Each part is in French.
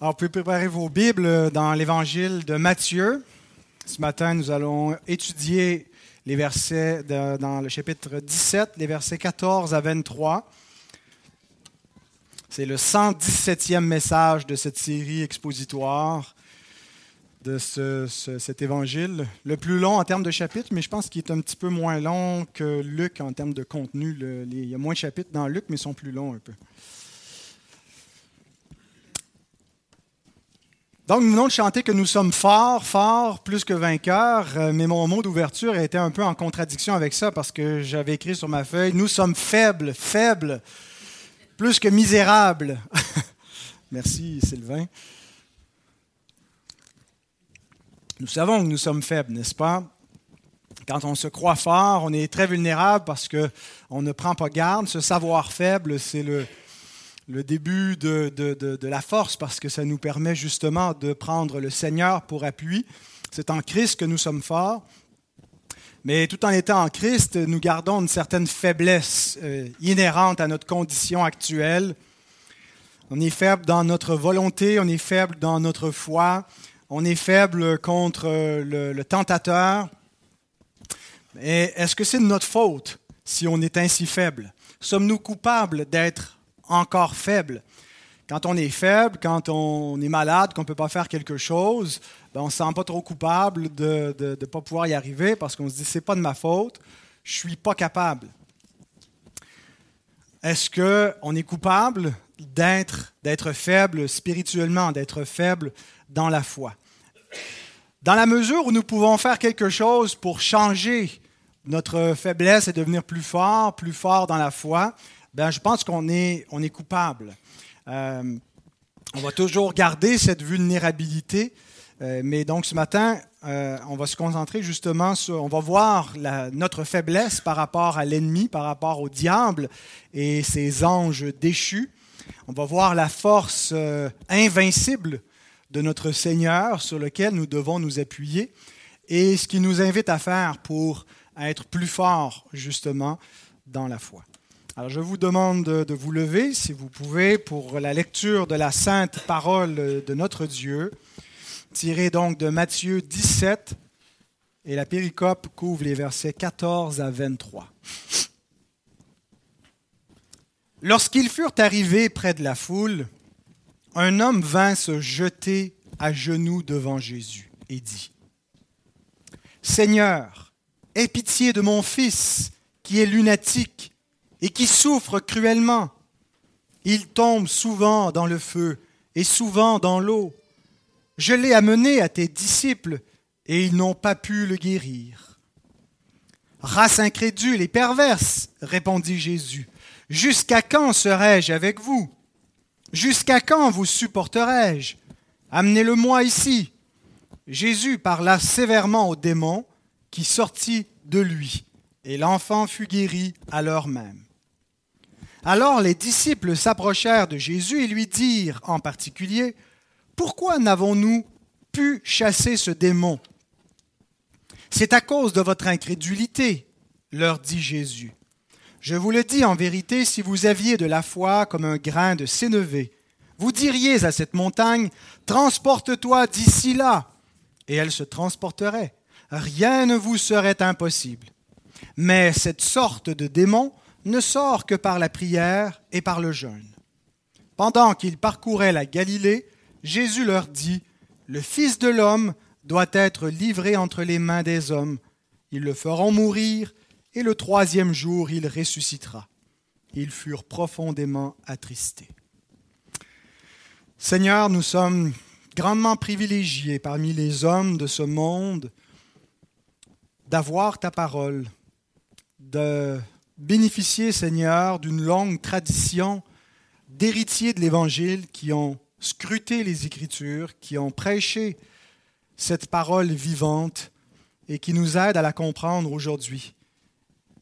Alors, vous pouvez préparer vos Bibles dans l'évangile de Matthieu. Ce matin, nous allons étudier les versets dans le chapitre 17, les versets 14 à 23. C'est le 117e message de cette série expositoire de ce- ce- cet évangile. Le plus long en termes de chapitres, mais je pense qu'il est un petit peu moins long que Luc en termes de contenu. Il y a moins de chapitres dans Luc, mais ils sont plus longs un peu. Donc, nous venons de chanter que nous sommes forts, forts, plus que vainqueurs, euh, mais mon mot d'ouverture a été un peu en contradiction avec ça parce que j'avais écrit sur ma feuille Nous sommes faibles, faibles, plus que misérables. Merci, Sylvain. Nous savons que nous sommes faibles, n'est-ce pas? Quand on se croit fort, on est très vulnérable parce qu'on ne prend pas garde. Ce savoir faible, c'est le, le début de, de- de- la force parce que ça nous permet justement de prendre le Seigneur pour appui. C'est en Christ que nous sommes forts. Mais tout en étant en Christ, nous gardons une certaine faiblesse euh, inhérente à notre condition actuelle. On est faible dans notre volonté, on est faible dans notre foi, on est faible contre euh, le, le tentateur. Est-ce que c'est de notre faute si on est ainsi faible? Sommes-nous coupables d'être encore faibles? Quand on est faible, quand on est malade, qu'on ne peut pas faire quelque chose, ben on ne se sent pas trop coupable de ne pas pouvoir y arriver parce qu'on se dit c'est pas de ma faute, je suis pas capable. Est-ce qu'on est coupable d'être, d'être faible spirituellement, d'être faible dans la foi? Dans la mesure où nous pouvons faire quelque chose pour changer notre faiblesse et devenir plus fort, plus fort dans la foi, ben, je pense qu'on est, on est coupable. Euh, on va toujours garder cette vulnérabilité, euh, mais donc ce matin, euh, on va se concentrer justement sur, on va voir notre faiblesse par rapport à l'ennemi, par rapport au diable et ses anges déchus. On va voir la force invincible de notre Seigneur sur lequel nous devons nous appuyer et ce qui nous invite à faire pour être plus forts justement dans la foi. Je vous demande de, de vous lever, si vous pouvez, pour la lecture de la sainte parole de notre Dieu, tirée donc de Matthieu 17, et la péricope couvre les versets 14 à 23. Lorsqu'ils furent arrivés près de la foule, un homme vint se jeter à genoux devant Jésus et dit, Seigneur, aie pitié de mon fils qui est lunatique et qui souffre cruellement. Il tombe souvent dans le feu et souvent dans l'eau. Je l'ai amené à tes disciples et ils n'ont pas pu le guérir. Race incrédule et perverse, répondit Jésus, jusqu'à quand serai-je avec vous? Jusqu'à quand vous supporterai-je? Amenez-le-moi ici. Jésus parla sévèrement au démon qui sortit de lui, et l'enfant fut guéri à l'heure même. Alors les disciples s'approchèrent de Jésus et lui dirent en particulier, Pourquoi n'avons-nous pu chasser ce démon C'est à cause de votre incrédulité, leur dit Jésus. Je vous le dis en vérité, si vous aviez de la foi comme un grain de sénévé, vous diriez à cette montagne, Transporte-toi d'ici là, et elle se transporterait. Rien ne vous serait impossible. Mais cette sorte de démon ne sort que par la prière et par le jeûne. Pendant qu'ils parcouraient la Galilée, Jésus leur dit, Le Fils de l'homme doit être livré entre les mains des hommes. Ils le feront mourir, et le troisième jour il ressuscitera. Ils furent profondément attristés. Seigneur, nous sommes grandement privilégiés parmi les hommes de ce monde d'avoir ta parole, de bénéficier, Seigneur, d'une longue tradition d'héritiers de l'Évangile qui ont scruté les Écritures, qui ont prêché cette parole vivante et qui nous aident à la comprendre aujourd'hui.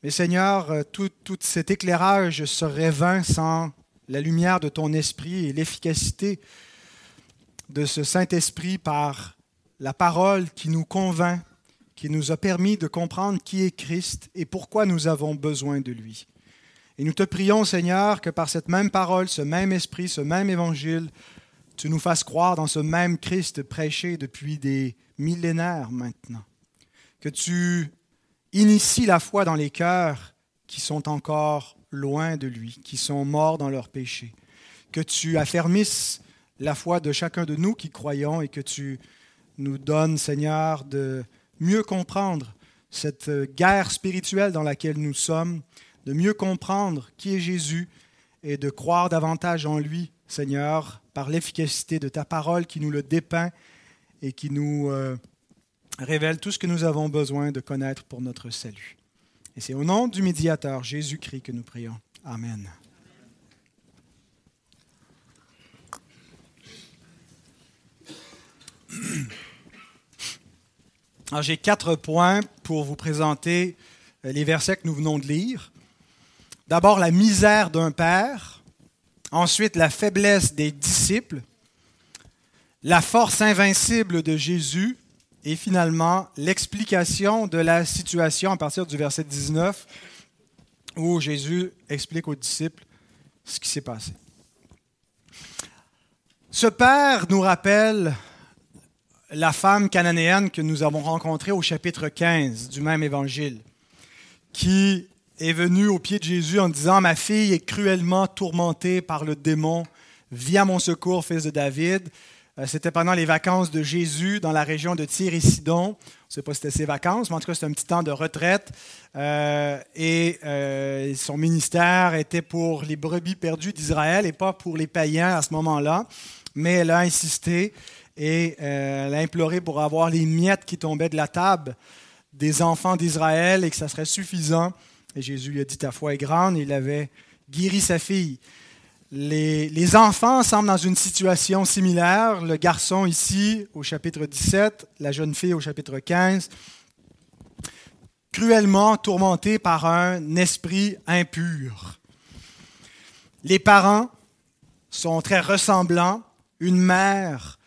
Mais Seigneur, tout, tout cet éclairage serait vain sans la lumière de ton esprit et l'efficacité de ce Saint-Esprit par la parole qui nous convainc, qui nous a permis de comprendre qui est Christ et pourquoi nous avons besoin de lui. Et nous te prions, Seigneur, que par cette même parole, ce même esprit, ce même évangile, tu nous fasses croire dans ce même Christ prêché depuis des millénaires maintenant. Que tu inities la foi dans les cœurs qui sont encore loin de lui, qui sont morts dans leur péché. Que tu affermisses la foi de chacun de nous qui croyons et que tu nous donnes, Seigneur, de mieux comprendre cette guerre spirituelle dans laquelle nous sommes, de mieux comprendre qui est Jésus et de croire davantage en lui, Seigneur, par l'efficacité de ta parole qui nous le dépeint et qui nous euh, révèle tout ce que nous avons besoin de connaître pour notre salut. Et c'est au nom du médiateur Jésus-Christ que nous prions. Amen. J'ai quatre points pour vous présenter euh, les versets que nous venons de lire. D'abord, la misère d'un père. Ensuite, la faiblesse des disciples. La force invincible de Jésus. Et finalement, l'explication de la situation à partir du verset 19, où Jésus explique aux disciples ce qui s'est passé. Ce père nous rappelle la femme cananéenne que nous avons rencontrée au chapitre 15 du même évangile, qui est venue au pied de Jésus en disant, Ma fille est cruellement tourmentée par le démon, viens à mon secours, fils de David. Euh, c'était pendant les vacances de Jésus dans la région de Tyr et Sidon. On ne sait pas si c'était ses vacances, mais en tout cas, c'était un petit temps de retraite. Euh, et euh, son ministère était pour les brebis perdues d'Israël et pas pour les païens à ce moment-là. Mais elle a insisté et elle a imploré pour avoir les miettes qui tombaient de la table des enfants d'Israël et que ça serait suffisant. Et Jésus lui a dit Ta foi est grande et il avait guéri sa fille. Les, enfants semblent dans une situation similaire. Le garçon ici au chapitre 17, la jeune fille au chapitre 15, cruellement tourmentés par un esprit impur. Les parents sont très ressemblants. Une mère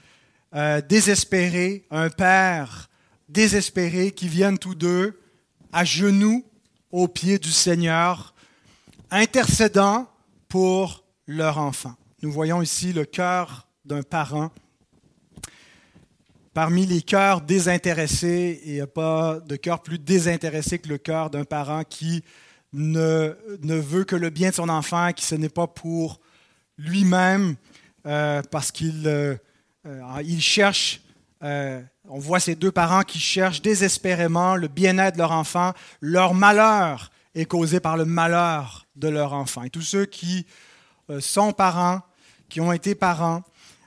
euh, désespérée, un père désespéré qui viennent tous deux à genoux aux pieds du Seigneur, intercédant pour leur enfant. Nous voyons ici le cœur d'un parent. Parmi les cœurs désintéressés, il n'y a pas de cœur plus désintéressé que le cœur d'un parent qui ne, ne, veut que le bien de son enfant, qui ce n'est pas pour lui-même, euh, parce qu'il euh, euh, il cherche, on voit ces deux parents qui cherchent désespérément le bien-être de leur enfant. Leur malheur est causé par le malheur de leur enfant. Et tous ceux qui euh, sont parents, qui ont été parents,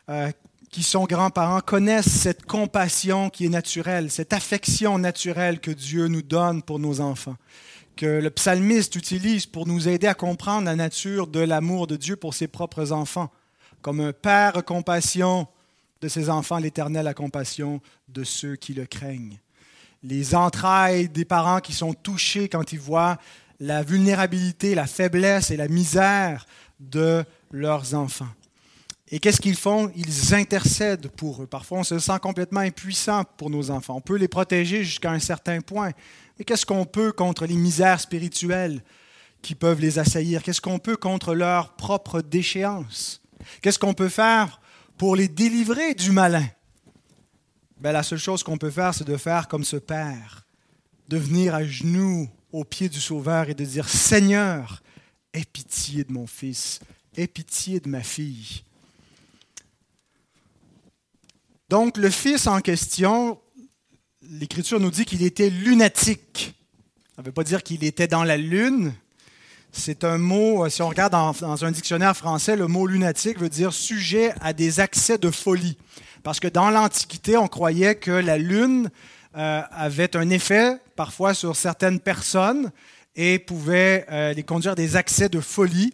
euh, qui sont grands-parents, connaissent cette compassion qui est naturelle, cette affection naturelle que Dieu nous donne pour nos enfants, que le psalmiste utilise pour nous aider à comprendre la nature de l'amour de Dieu pour ses propres enfants. Comme un père compassion de ses enfants, l'Éternel a compassion de ceux qui le craignent. Les entrailles des parents qui sont touchés quand ils voient la vulnérabilité, la faiblesse et la misère de leurs enfants. Et qu'est-ce qu'ils font? Ils intercèdent pour eux. Parfois, on se sent complètement impuissant pour nos enfants. On peut les protéger jusqu'à un certain point. Mais qu'est-ce qu'on peut contre les misères spirituelles qui peuvent les assaillir? Qu'est-ce qu'on peut contre leur propre déchéance Qu'est-ce qu'on peut faire pour les délivrer du malin ben, La seule chose qu'on peut faire, c'est de faire comme ce Père, de venir à genoux au pied du Sauveur et de dire Seigneur, Aie pitié de mon fils, aie pitié de ma fille. Donc le fils en question, l'Écriture nous dit qu'il était lunatique. Ça ne veut pas dire qu'il était dans la lune. C'est un mot, si on regarde dans, un dictionnaire français, le mot lunatique veut dire sujet à des accès de folie. Parce que dans l'Antiquité, on croyait que la lune euh, avait un effet parfois sur certaines personnes et pouvait euh, les conduire des accès de folie.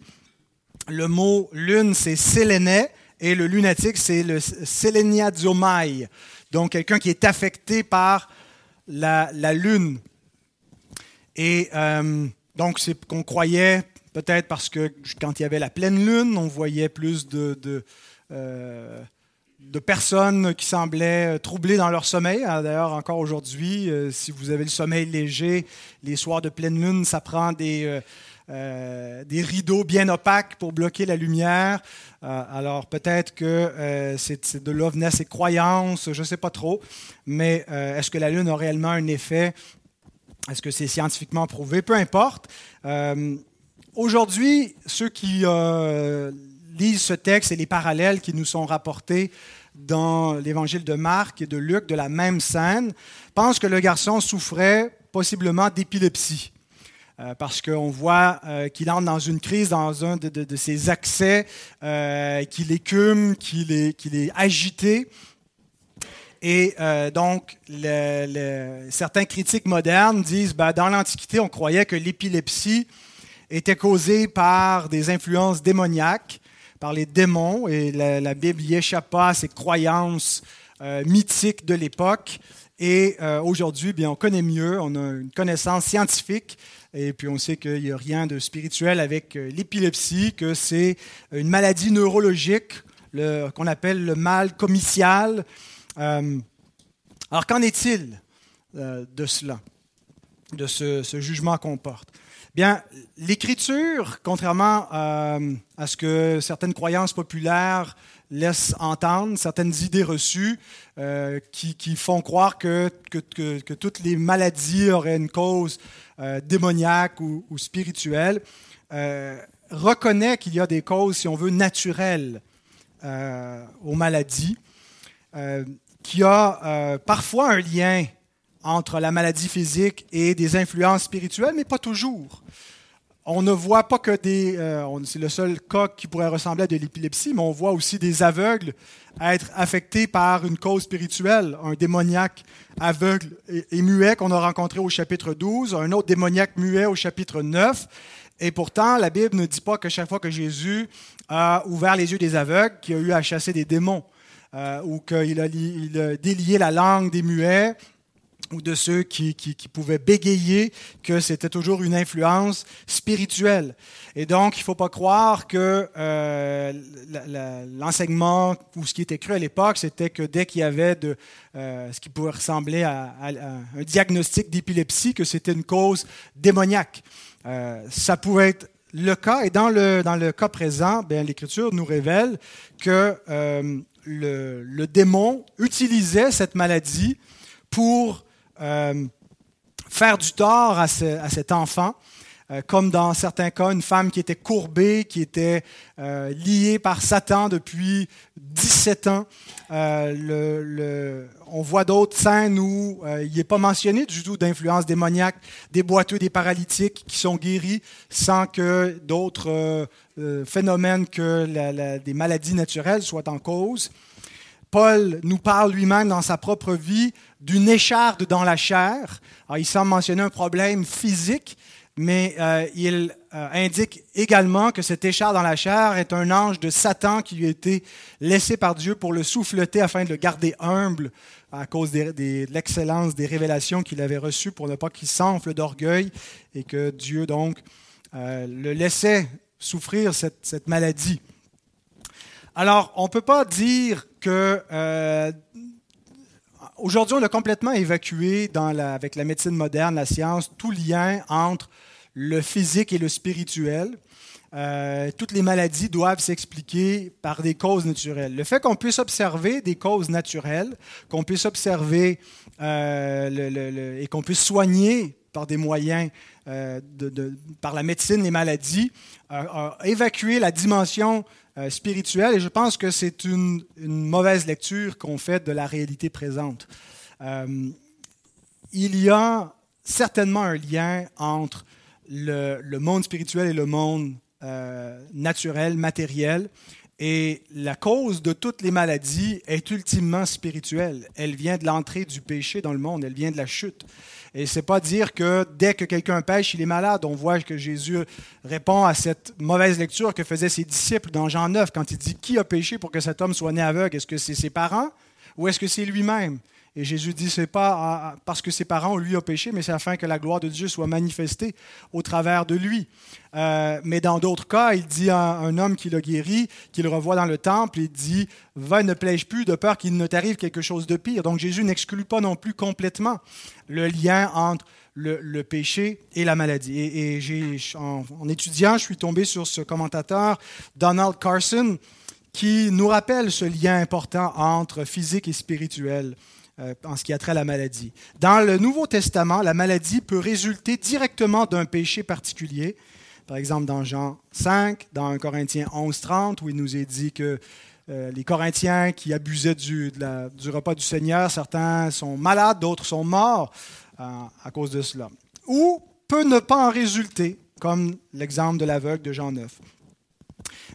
Le mot lune, c'est séléné, et le lunatique, c'est le séléniazomai, donc quelqu'un qui est affecté par la, lune. Et euh, donc, c'est qu'on croyait, peut-être parce que quand il y avait la pleine lune, on voyait plus de, euh, personnes qui semblaient troublées dans leur sommeil. Ah, d'ailleurs, encore aujourd'hui, euh, si vous avez le sommeil léger, les soirs de pleine lune, ça prend des, euh, des rideaux bien opaques pour bloquer la lumière. alors peut-être que c'est de là venaient ces croyances, je ne sais pas trop, mais est-ce que la Lune a réellement un effet est-ce que c'est scientifiquement prouvé? Peu importe. Euh, aujourd'hui, ceux qui euh, lisent ce texte et les parallèles qui nous sont rapportés dans l'évangile de Marc et de Luc de la même scène pensent que le garçon souffrait possiblement d'épilepsie. Euh, parce qu'on voit qu'il entre dans une crise, dans un de, ses accès, qu'il écume, qu'il est, agité. Et euh, donc, certains critiques modernes disent, ben, dans l'Antiquité, on croyait que l'épilepsie était causée par des influences démoniaques, par les démons, et la, Bible n'y échappe pas à ces croyances euh, mythiques de l'époque. Et euh, aujourd'hui, bien, on connaît mieux, on a une connaissance scientifique, et puis on sait qu'il n'y a rien de spirituel avec l'épilepsie, que c'est une maladie neurologique qu'on appelle le mal comitial, euh, alors, qu'en est-il euh, de cela, de ce, jugement qu'on porte? Bien, l'Écriture, contrairement euh, à ce que certaines croyances populaires laissent entendre, certaines idées reçues qui, font croire que, toutes les maladies auraient une cause démoniaque ou spirituelle, reconnaît qu'il y a des causes, si on veut, naturelles aux maladies euh, qui a euh, parfois un lien entre la maladie physique et des influences spirituelles, mais pas toujours. On ne voit pas que des... Euh, c'est le seul cas qui pourrait ressembler à de l'épilepsie, mais on voit aussi des aveugles être affectés par une cause spirituelle, un démoniaque aveugle et, muet qu'on a rencontré au chapitre 12, un autre démoniaque muet au chapitre 9. Et pourtant, la Bible ne dit pas que chaque fois que Jésus a ouvert les yeux des aveugles, qu'il a eu à chasser des démons. Euh, ou qu'il a, délié la langue des muets ou de ceux qui, pouvaient bégayer, que c'était toujours une influence spirituelle. Et donc, il ne faut pas croire que euh, l'enseignement ou ce qui était cru à l'époque, c'était que dès qu'il y avait euh, ce qui pouvait ressembler à, un diagnostic d'épilepsie, que c'était une cause démoniaque. ça pouvait être le cas, et dans le, dans le cas présent, l'Écriture nous révèle que le, démon utilisait cette maladie pour euh, faire du tort à, cet enfant, euh, comme dans certains cas, une femme qui était courbée, qui était euh, liée par Satan depuis 17 ans. on voit d'autres scènes où il n'est pas mentionné du tout d'influence démoniaque, des boiteux, des paralytiques qui sont guéris sans que d'autres phénomènes que des maladies naturelles soient en cause. Paul nous parle lui-même dans sa propre vie d'une écharde dans la chair. il semble mentionner un problème physique, mais euh, il euh, indique également que cette écharde dans la chair est un ange de Satan qui lui a été laissé par Dieu pour le souffleter afin de le garder humble à cause de l'excellence des révélations qu'il avait reçues pour ne pas qu'il s'enfle d'orgueil et que Dieu donc euh, le laissait souffrir cette maladie. Alors, on ne peut pas dire que... Euh, aujourd'hui, on a complètement évacué avec la médecine moderne, la science, tout lien entre le physique et le spirituel. Euh, toutes les maladies doivent s'expliquer par des causes naturelles. Le fait qu'on puisse observer des causes naturelles, qu'on puisse observer euh, et qu'on puisse soigner par des moyens, par la médecine, les maladies, a évacué la dimension euh, et je pense que c'est une, mauvaise lecture qu'on fait de la réalité présente. Euh, il y a certainement un lien entre le, monde spirituel et le monde euh, naturel, matériel. Et la cause de toutes les maladies est ultimement spirituelle. Elle vient de l'entrée du péché dans le monde, elle vient de la chute. Et c'est pas dire que dès que quelqu'un pêche, il est malade. On voit que Jésus répond à cette mauvaise lecture que faisaient ses disciples dans Jean 9 quand il dit Qui a péché pour que cet homme soit né aveugle? Est-ce que c'est ses parents ou est-ce que c'est lui-même Et Jésus dit, c'est pas parce que ses parents, lui, ont péché, mais c'est afin que la gloire de Dieu soit manifestée au travers de lui. Euh, mais dans d'autres cas, il dit à un homme qui l'a guéri, qu'il revoit dans le temple, il dit, va, ne plaise plus de peur qu'il ne t'arrive quelque chose de pire. Donc Jésus n'exclut pas non plus complètement le lien entre le, péché et la maladie. Et, en, étudiant, je suis tombé sur ce commentateur, Donald Carson, qui nous rappelle ce lien important entre physique et spirituel. Euh, en ce qui a trait à la maladie. Dans le Nouveau Testament, la maladie peut résulter directement d'un péché particulier. Par exemple, dans Jean 5, dans 1 Corinthiens 11, 30, où il nous est dit que euh, les Corinthiens qui abusaient du, repas du Seigneur, certains sont malades, d'autres sont morts euh, à cause de cela. Ou peut ne pas en résulter, comme l'exemple de l'aveugle de Jean 9.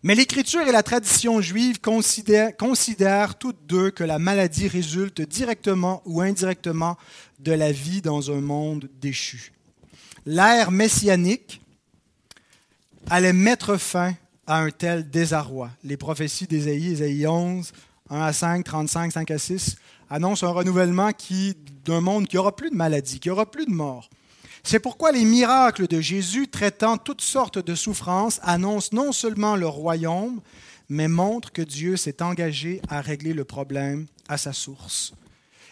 Mais l'Écriture et la tradition juive considèrent, toutes deux que la maladie résulte directement ou indirectement de la vie dans un monde déchu. L'ère messianique allait mettre fin à un tel désarroi. Les prophéties d'Ésaïe, Ésaïe 11, 1 à 5, 35, 5 à 6, annoncent un renouvellement d'un monde qui n'aura plus de maladie, qui n'aura plus de mort. C'est pourquoi les miracles de Jésus traitant toutes sortes de souffrances annoncent non seulement le royaume, mais montrent que Dieu s'est engagé à régler le problème à sa source.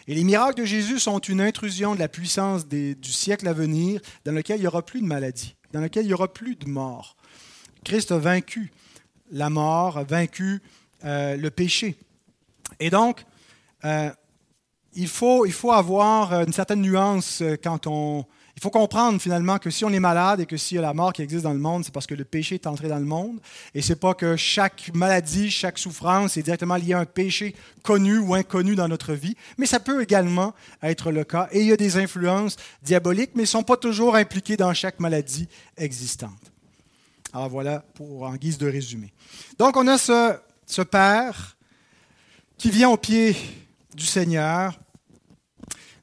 Et les miracles de Jésus sont une intrusion de la puissance du siècle à venir dans lequel il n'y aura plus de maladie, dans lequel il n'y aura plus de mort. Christ a vaincu la mort, a vaincu euh, le péché. Et donc, euh, il, faut, il faut avoir une certaine nuance euh, quand on, il faut comprendre finalement que si on est malade et que s'il y a la mort qui existe dans le monde, c'est parce que le péché est entré dans le monde. Et c'est pas que chaque maladie, chaque souffrance est directement liée à un péché connu ou inconnu dans notre vie. Mais ça peut également être le cas. Et il y a des influences diaboliques, mais ne sont pas toujours impliquées dans chaque maladie existante. Alors voilà pour en guise de résumé. Donc on a ce, Père qui vient au pied du Seigneur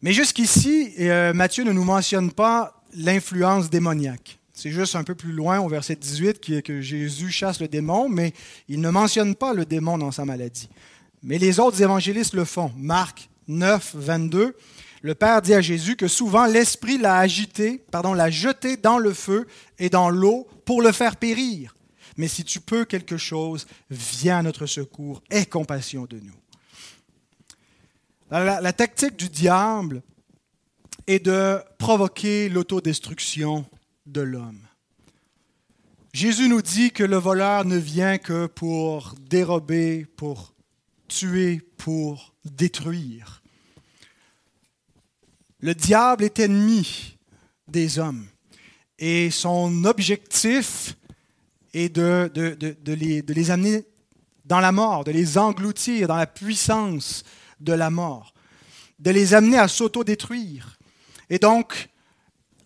mais jusqu'ici, euh, Matthieu ne nous mentionne pas l'influence démoniaque. C'est juste un peu plus loin au verset 18 qui est que Jésus chasse le démon, mais il ne mentionne pas le démon dans sa maladie. Mais les autres évangélistes le font. Marc 9, 22, le Père dit à Jésus que souvent l'Esprit l'a agité, pardon, l'a jeté dans le feu et dans l'eau pour le faire périr. Mais si tu peux quelque chose, viens à notre secours, aie compassion de nous. La, tactique du diable est de provoquer l'autodestruction de l'homme. Jésus nous dit que le voleur ne vient que pour dérober, pour tuer, pour détruire. Le diable est ennemi des hommes et son objectif est de, les, amener dans la mort, de les engloutir dans la puissance de la mort, de les amener à s'autodétruire. Et donc,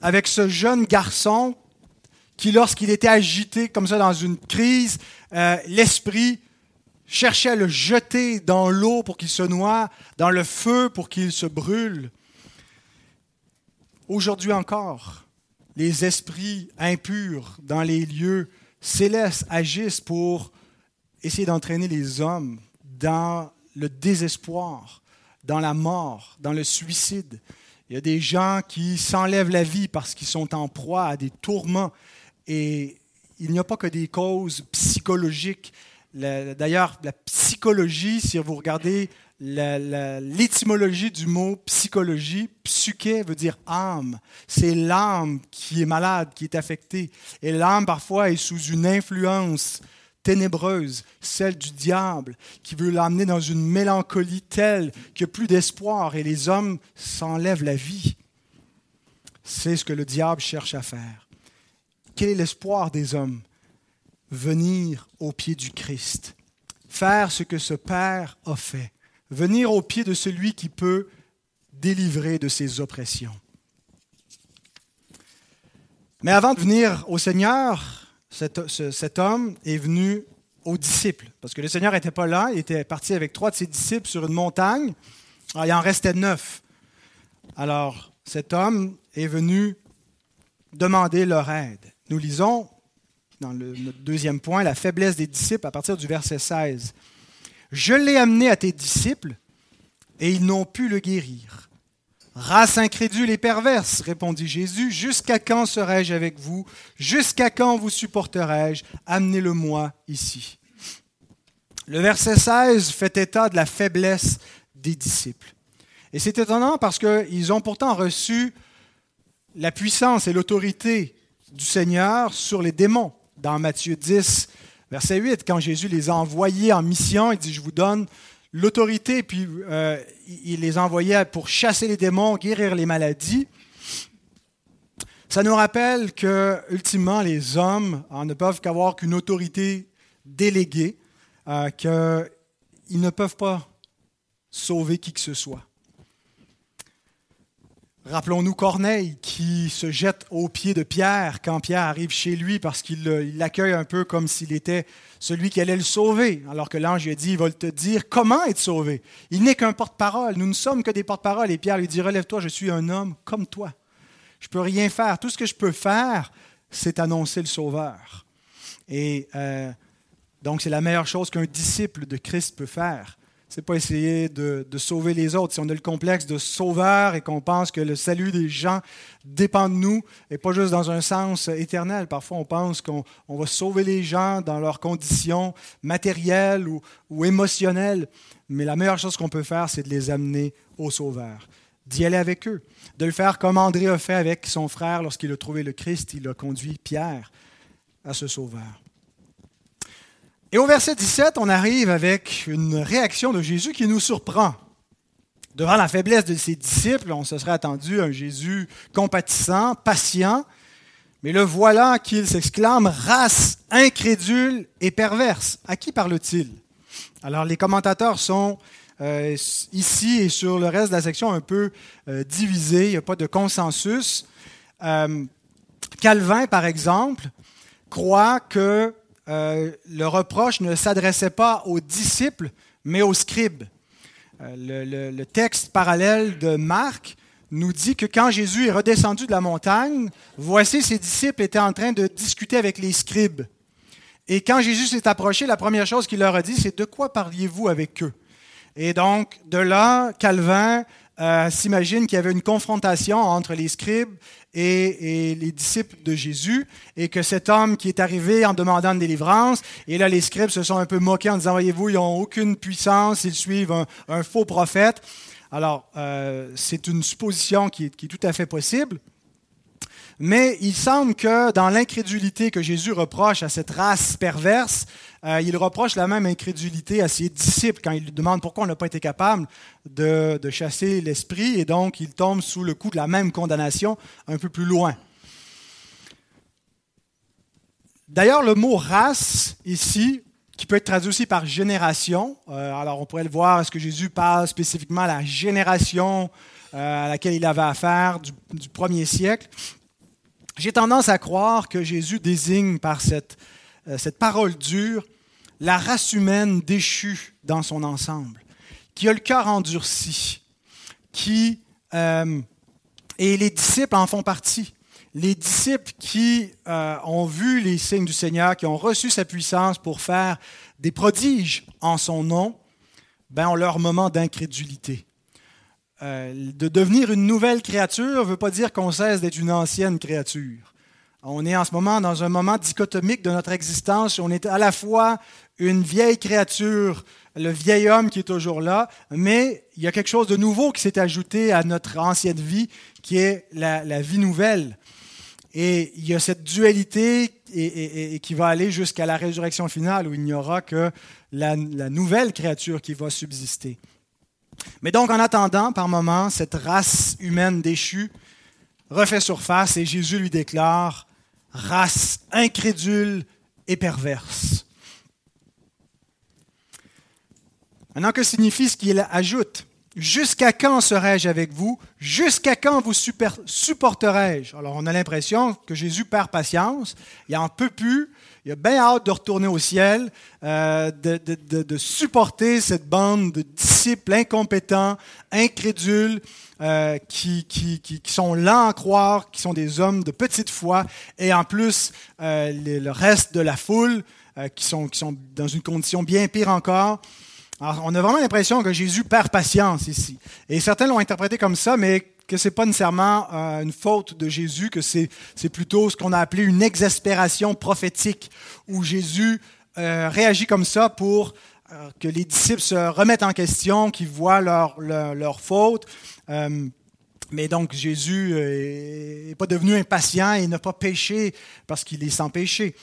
avec ce jeune garçon qui, lorsqu'il était agité comme ça dans une crise, euh, l'esprit cherchait à le jeter dans l'eau pour qu'il se noie, dans le feu pour qu'il se brûle. Aujourd'hui encore, les esprits impurs dans les lieux célestes agissent pour essayer d'entraîner les hommes dans le désespoir, dans la mort, dans le suicide. Il y a des gens qui s'enlèvent la vie parce qu'ils sont en proie à des tourments. Et il n'y a pas que des causes psychologiques. D'ailleurs, la psychologie, si vous regardez l'étymologie du mot psychologie, psyché veut dire âme. C'est l'âme qui est malade, qui est affectée. Et l'âme, parfois, est sous une influence ténébreuse, celle du diable, qui veut l'amener dans une mélancolie telle qu'il n'y a plus d'espoir et les hommes s'enlèvent la vie. C'est ce que le diable cherche à faire. Quel est l'espoir des hommes? Venir au pied du Christ, faire ce que ce Père a fait, venir au pied de celui qui peut délivrer de ses oppressions. Mais avant de venir au Seigneur, cet, homme est venu aux disciples, parce que le Seigneur n'était pas là, il était parti avec trois de ses disciples sur une montagne, il en restait neuf. Alors, cet homme est venu demander leur aide. Nous lisons dans le, deuxième point la faiblesse des disciples à partir du verset 16. Je l'ai amené à tes disciples et ils n'ont pu le guérir. Race incrédule et perverse, répondit Jésus, jusqu'à quand serai-je avec vous? Jusqu'à quand vous supporterai-je? Amenez-le-moi ici. Le verset 16 fait état de la faiblesse des disciples. Et c'est étonnant parce qu'ils ont pourtant reçu la puissance et l'autorité du Seigneur sur les démons. Dans Matthieu 10, verset 8, quand Jésus les a envoyés en mission, il dit, je vous donne l'autorité, puis euh, il les envoyait pour chasser les démons, guérir les maladies. Ça nous rappelle que, ultimement, les hommes hein, ne peuvent qu'avoir qu'une autorité déléguée, euh, qu'ils ne peuvent pas sauver qui que ce soit. Rappelons-nous Corneille qui se jette aux pieds de Pierre quand Pierre arrive chez lui parce qu'il l'accueille un peu comme s'il était celui qui allait le sauver, alors que l'ange lui a dit, il va te dire comment être sauvé. Il n'est qu'un porte-parole, nous ne sommes que des porte-paroles. Et Pierre lui dit, relève-toi, je suis un homme comme toi. Je ne peux rien faire. Tout ce que je peux faire, c'est annoncer le Sauveur. Et euh, donc c'est la meilleure chose qu'un disciple de Christ peut faire c'est pas essayer de, sauver les autres. Si on a le complexe de sauveur et qu'on pense que le salut des gens dépend de nous, et pas juste dans un sens éternel. Parfois, on pense qu'on va sauver les gens dans leurs conditions matérielles ou, ou émotionnelles. Mais la meilleure chose qu'on peut faire, c'est de les amener au sauveur, d'y aller avec eux, de le faire comme André a fait avec son frère lorsqu'il a trouvé le Christ. Il a conduit Pierre à ce sauveur. Et au verset 17, on arrive avec une réaction de Jésus qui nous surprend. Devant la faiblesse de ses disciples, on se serait attendu à un Jésus compatissant, patient, mais le voilà qu'il s'exclame race incrédule et perverse. À qui parle-t-il? Alors les commentateurs sont euh, ici et sur le reste de la section un peu euh, divisés, il n'y a pas de consensus. Euh, Calvin, par exemple, croit que euh, le reproche ne s'adressait pas aux disciples, mais aux scribes. Euh, le, texte parallèle de Marc nous dit que quand Jésus est redescendu de la montagne, voici ses disciples étaient en train de discuter avec les scribes. Et quand Jésus s'est approché, la première chose qu'il leur a dit, c'est de quoi parliez-vous avec eux? Et donc, de là, Calvin euh, s'imagine qu'il y avait une confrontation entre les scribes et, les disciples de Jésus, et que cet homme qui est arrivé en demandant une délivrance, et là les scribes se sont un peu moqués en disant, voyez-vous, ils n'ont aucune puissance, ils suivent un, faux prophète. Alors, euh, c'est une supposition qui est tout à fait possible. Mais il semble que dans l'incrédulité que Jésus reproche à cette race perverse, euh, il reproche la même incrédulité à ses disciples quand il lui demande pourquoi on n'a pas été capable de, chasser l'esprit, et donc il tombe sous le coup de la même condamnation un peu plus loin. D'ailleurs, le mot race ici, qui peut être traduit aussi par génération, euh, alors on pourrait le voir, est-ce que Jésus parle spécifiquement à la génération euh, à laquelle il avait affaire du premier siècle? J'ai tendance à croire que Jésus désigne par cette, cette parole dure la race humaine déchue dans son ensemble, qui a le cœur endurci, qui, euh, et les disciples en font partie. Les disciples qui euh, ont vu les signes du Seigneur, qui ont reçu sa puissance pour faire des prodiges en son nom, ben, ont leur moment d'incrédulité. Euh, de devenir une nouvelle créature ne veut pas dire qu'on cesse d'être une ancienne créature. On est en ce moment dans un moment dichotomique de notre existence. On est à la fois une vieille créature, le vieil homme qui est toujours là, mais il y a quelque chose de nouveau qui s'est ajouté à notre ancienne vie, qui est la, vie nouvelle. Et il y a cette dualité et, qui va aller jusqu'à la résurrection finale, où il n'y aura que la nouvelle créature qui va subsister. Mais donc, en attendant, par moments, cette race humaine déchue refait surface et Jésus lui déclare race incrédule et perverse. Maintenant, que signifie ce qu'il ajoute? Jusqu'à quand serai-je avec vous? Jusqu'à quand vous supporterai-je? Alors, on a l'impression que Jésus perd patience, il en peut plus, il a bien hâte de retourner au ciel, euh, de, supporter cette bande de disciples incompétents, incrédules, euh, qui, sont lents à croire, qui sont des hommes de petite foi, et en plus euh, le reste de la foule qui, sont, qui sont dans une condition bien pire encore. On a vraiment l'impression que Jésus perd patience ici. Et certains l'ont interprété comme ça, mais que ce n'est pas nécessairement euh, une faute de Jésus, que c'est plutôt ce qu'on a appelé une exaspération prophétique, où Jésus euh, réagit comme ça pour euh, que les disciples se remettent en question, qu'ils voient leur, leur, faute. mais donc Jésus n'est pas devenu impatient et n'a pas péché parce qu'il est sans péché.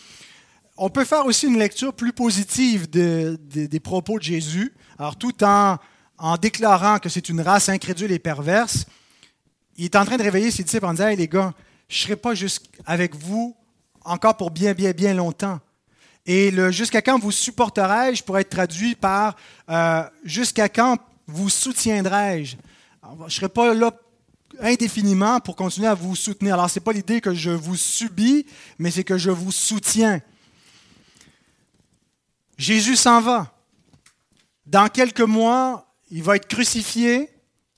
On peut faire aussi une lecture plus positive des propos de Jésus, alors tout en, déclarant que c'est une race incrédule et perverse, il est en train de réveiller ses disciples en disant Hey les gars, je ne serai pas avec vous encore pour bien, bien, bien longtemps. Et le jusqu'à quand vous supporterai-je pourrait être traduit par euh, jusqu'à quand vous soutiendrai-je? Je ne serai pas là indéfiniment pour continuer à vous soutenir. Alors, ce n'est pas l'idée que je vous subis, mais c'est que je vous soutiens. Jésus s'en va. Dans quelques mois, il va être crucifié.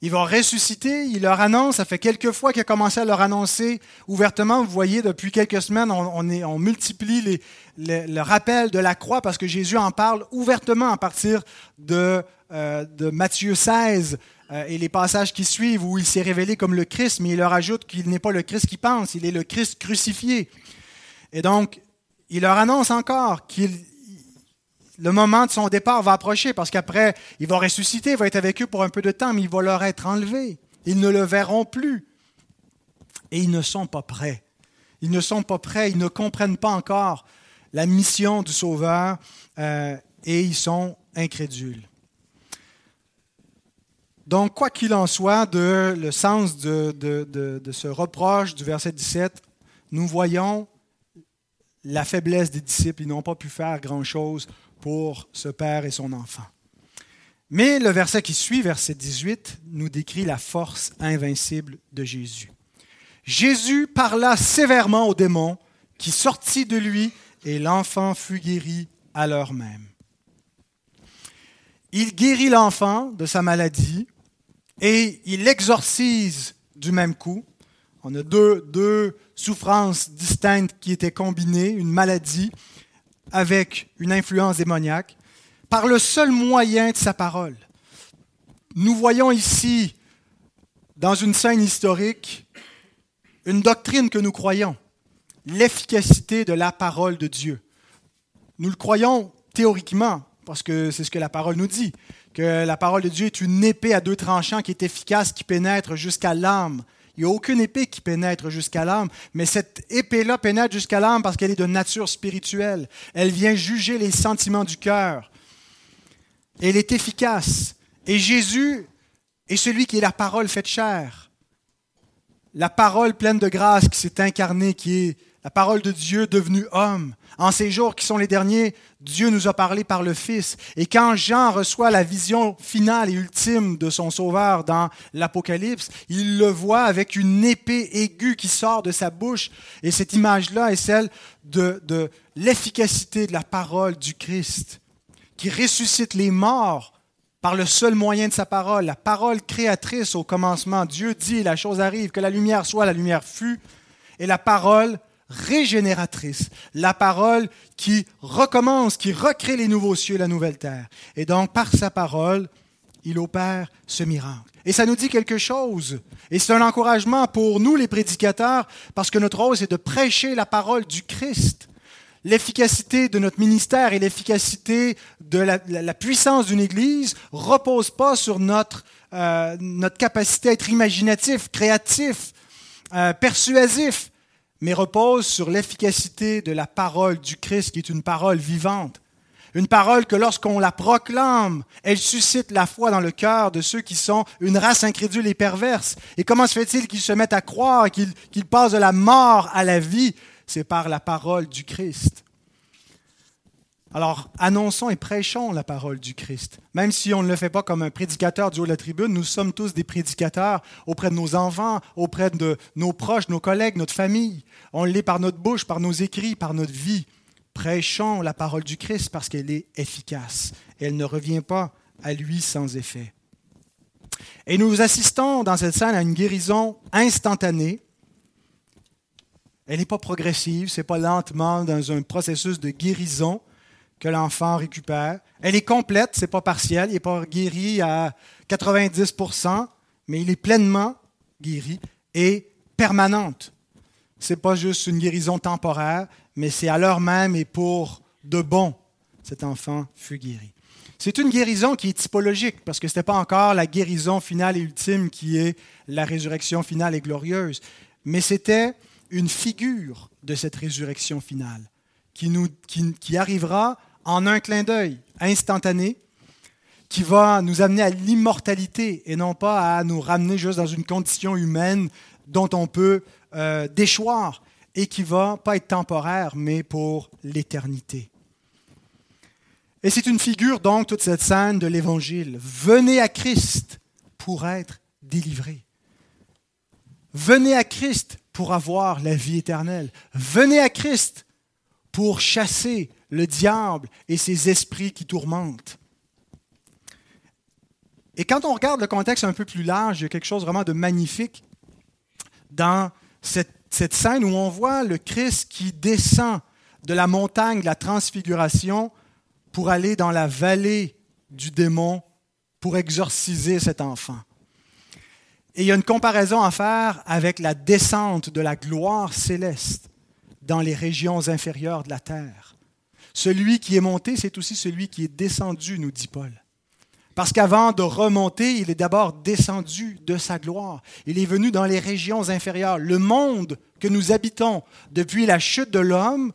Il va ressusciter, il leur annonce, ça fait quelques fois qu'il a commencé à leur annoncer ouvertement. Vous voyez, depuis quelques semaines, on, multiplie le rappel de la croix parce que Jésus en parle ouvertement à partir de, euh, Matthieu 16 euh, et les passages qui suivent où il s'est révélé comme le Christ, mais il leur ajoute qu'il n'est pas le Christ qui pense, il est le Christ crucifié. Et donc, il leur annonce encore qu'il le moment de son départ va approcher parce qu'après, il va ressusciter, il va être avec eux pour un peu de temps, mais il va leur être enlevé. Ils ne le verront plus. Et ils ne sont pas prêts. Ils ne sont pas prêts, ils ne comprennent pas encore la mission du Sauveur euh, et ils sont incrédules. Donc, quoi qu'il en soit, de, le sens de, de ce reproche du verset 17, nous voyons la faiblesse des disciples. Ils n'ont pas pu faire grand-chose pour ce père et son enfant. Mais le verset qui suit, verset 18, nous décrit la force invincible de Jésus. Jésus parla sévèrement au démon qui sortit de lui et l'enfant fut guéri à l'heure même. Il guérit l'enfant de sa maladie et il l'exorcise du même coup. On a deux souffrances distinctes qui étaient combinées, une maladie avec une influence démoniaque par le seul moyen de sa parole. Nous voyons ici, dans une scène historique, une doctrine que nous croyons, l'efficacité de la parole de Dieu. Nous le croyons théoriquement, parce que c'est ce que la parole nous dit, que la parole de Dieu est une épée à deux tranchants qui est efficace, qui pénètre jusqu'à l'âme il n'y a aucune épée qui pénètre jusqu'à l'âme, mais cette épée-là pénètre jusqu'à l'âme parce qu'elle est de nature spirituelle. Elle vient juger les sentiments du cœur. Elle est efficace. Et Jésus est celui qui est la parole faite chair. La parole pleine de grâce qui s'est incarnée, qui est la parole de Dieu devenue homme. En ces jours qui sont les derniers, Dieu nous a parlé par le Fils. Et quand Jean reçoit la vision finale et ultime de son Sauveur dans l'Apocalypse, il le voit avec une épée aiguë qui sort de sa bouche. Et cette image-là est celle de, de l'efficacité de la parole du Christ, qui ressuscite les morts par le seul moyen de sa parole, la parole créatrice au commencement. Dieu dit, la chose arrive, que la lumière soit, la lumière fut, et la parole régénératrice, la parole qui recommence, qui recrée les nouveaux cieux, la nouvelle terre. Et donc, par sa parole, il opère ce miracle. Et ça nous dit quelque chose. Et c'est un encouragement pour nous, les prédicateurs, parce que notre rôle, c'est de prêcher la parole du Christ. L'efficacité de notre ministère et l'efficacité de la, puissance d'une Église repose pas sur notre, euh, notre capacité à être imaginatif, créatif, euh, persuasif, mais repose sur l'efficacité de la parole du Christ, qui est une parole vivante. Une parole que lorsqu'on la proclame, elle suscite la foi dans le cœur de ceux qui sont une race incrédule et perverse. Et comment se fait-il qu'ils se mettent à croire, qu'ils passent de la mort à la vie? C'est par la parole du Christ. Alors, annonçons et prêchons la parole du Christ. Même si on ne le fait pas comme un prédicateur du haut de la tribune, nous sommes tous des prédicateurs auprès de nos enfants, auprès de nos proches, nos collègues, notre famille. On l'est par notre bouche, par nos écrits, par notre vie. Prêchons la parole du Christ parce qu'elle est efficace. Elle ne revient pas à lui sans effet. Et nous assistons dans cette scène à une guérison instantanée. Elle n'est pas progressive, ce n'est pas lentement dans un processus de guérison que l'enfant récupère. Elle est complète, c'est pas partiel, il n'est pas guéri à 90%, mais il est pleinement guéri et permanente. C'est pas juste une guérison temporaire, mais c'est à l'heure même et pour de bon. Cet enfant fut guéri. C'est une guérison qui est typologique, parce que ce n'était pas encore la guérison finale et ultime qui est la résurrection finale et glorieuse, mais c'était une figure de cette résurrection finale qui, nous, qui, arrivera en un clin d'œil, instantané, qui va nous amener à l'immortalité et non pas à nous ramener juste dans une condition humaine dont on peut euh, déchoir et qui va pas être temporaire, mais pour l'éternité. Et c'est une figure, donc, toute cette scène de l'Évangile. Venez à Christ pour être délivré. Venez à Christ pour avoir la vie éternelle. Venez à Christ pour chasser le diable et ses esprits qui tourmentent. Et quand on regarde le contexte un peu plus large, il y a quelque chose vraiment de magnifique dans cette, scène où on voit le Christ qui descend de la montagne de la transfiguration pour aller dans la vallée du démon pour exorciser cet enfant. Et il y a une comparaison à faire avec la descente de la gloire céleste dans les régions inférieures de la terre. Celui qui est monté, c'est aussi celui qui est descendu, nous dit Paul. Parce qu'avant de remonter, il est d'abord descendu de sa gloire. Il est venu dans les régions inférieures. Le monde que nous habitons depuis la chute de l'homme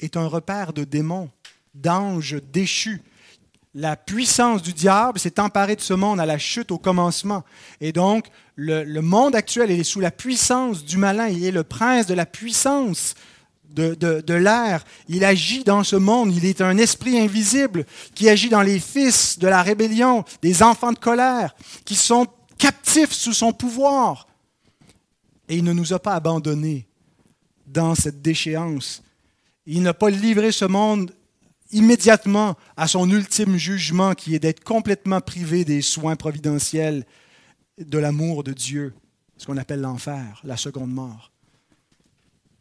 est un repère de démons d'anges déchus. La puissance du diable s'est emparée de ce monde à la chute au commencement. Et donc, le, monde actuel est sous la puissance du malin. Il est le prince de la puissance de, de l'air. Il agit dans ce monde. Il est un esprit invisible qui agit dans les fils de la rébellion, des enfants de colère, qui sont captifs sous son pouvoir. Et il ne nous a pas abandonnés dans cette déchéance. Il n'a pas livré ce monde immédiatement à son ultime jugement qui est d'être complètement privé des soins providentiels de l'amour de Dieu, ce qu'on appelle l'enfer, la seconde mort.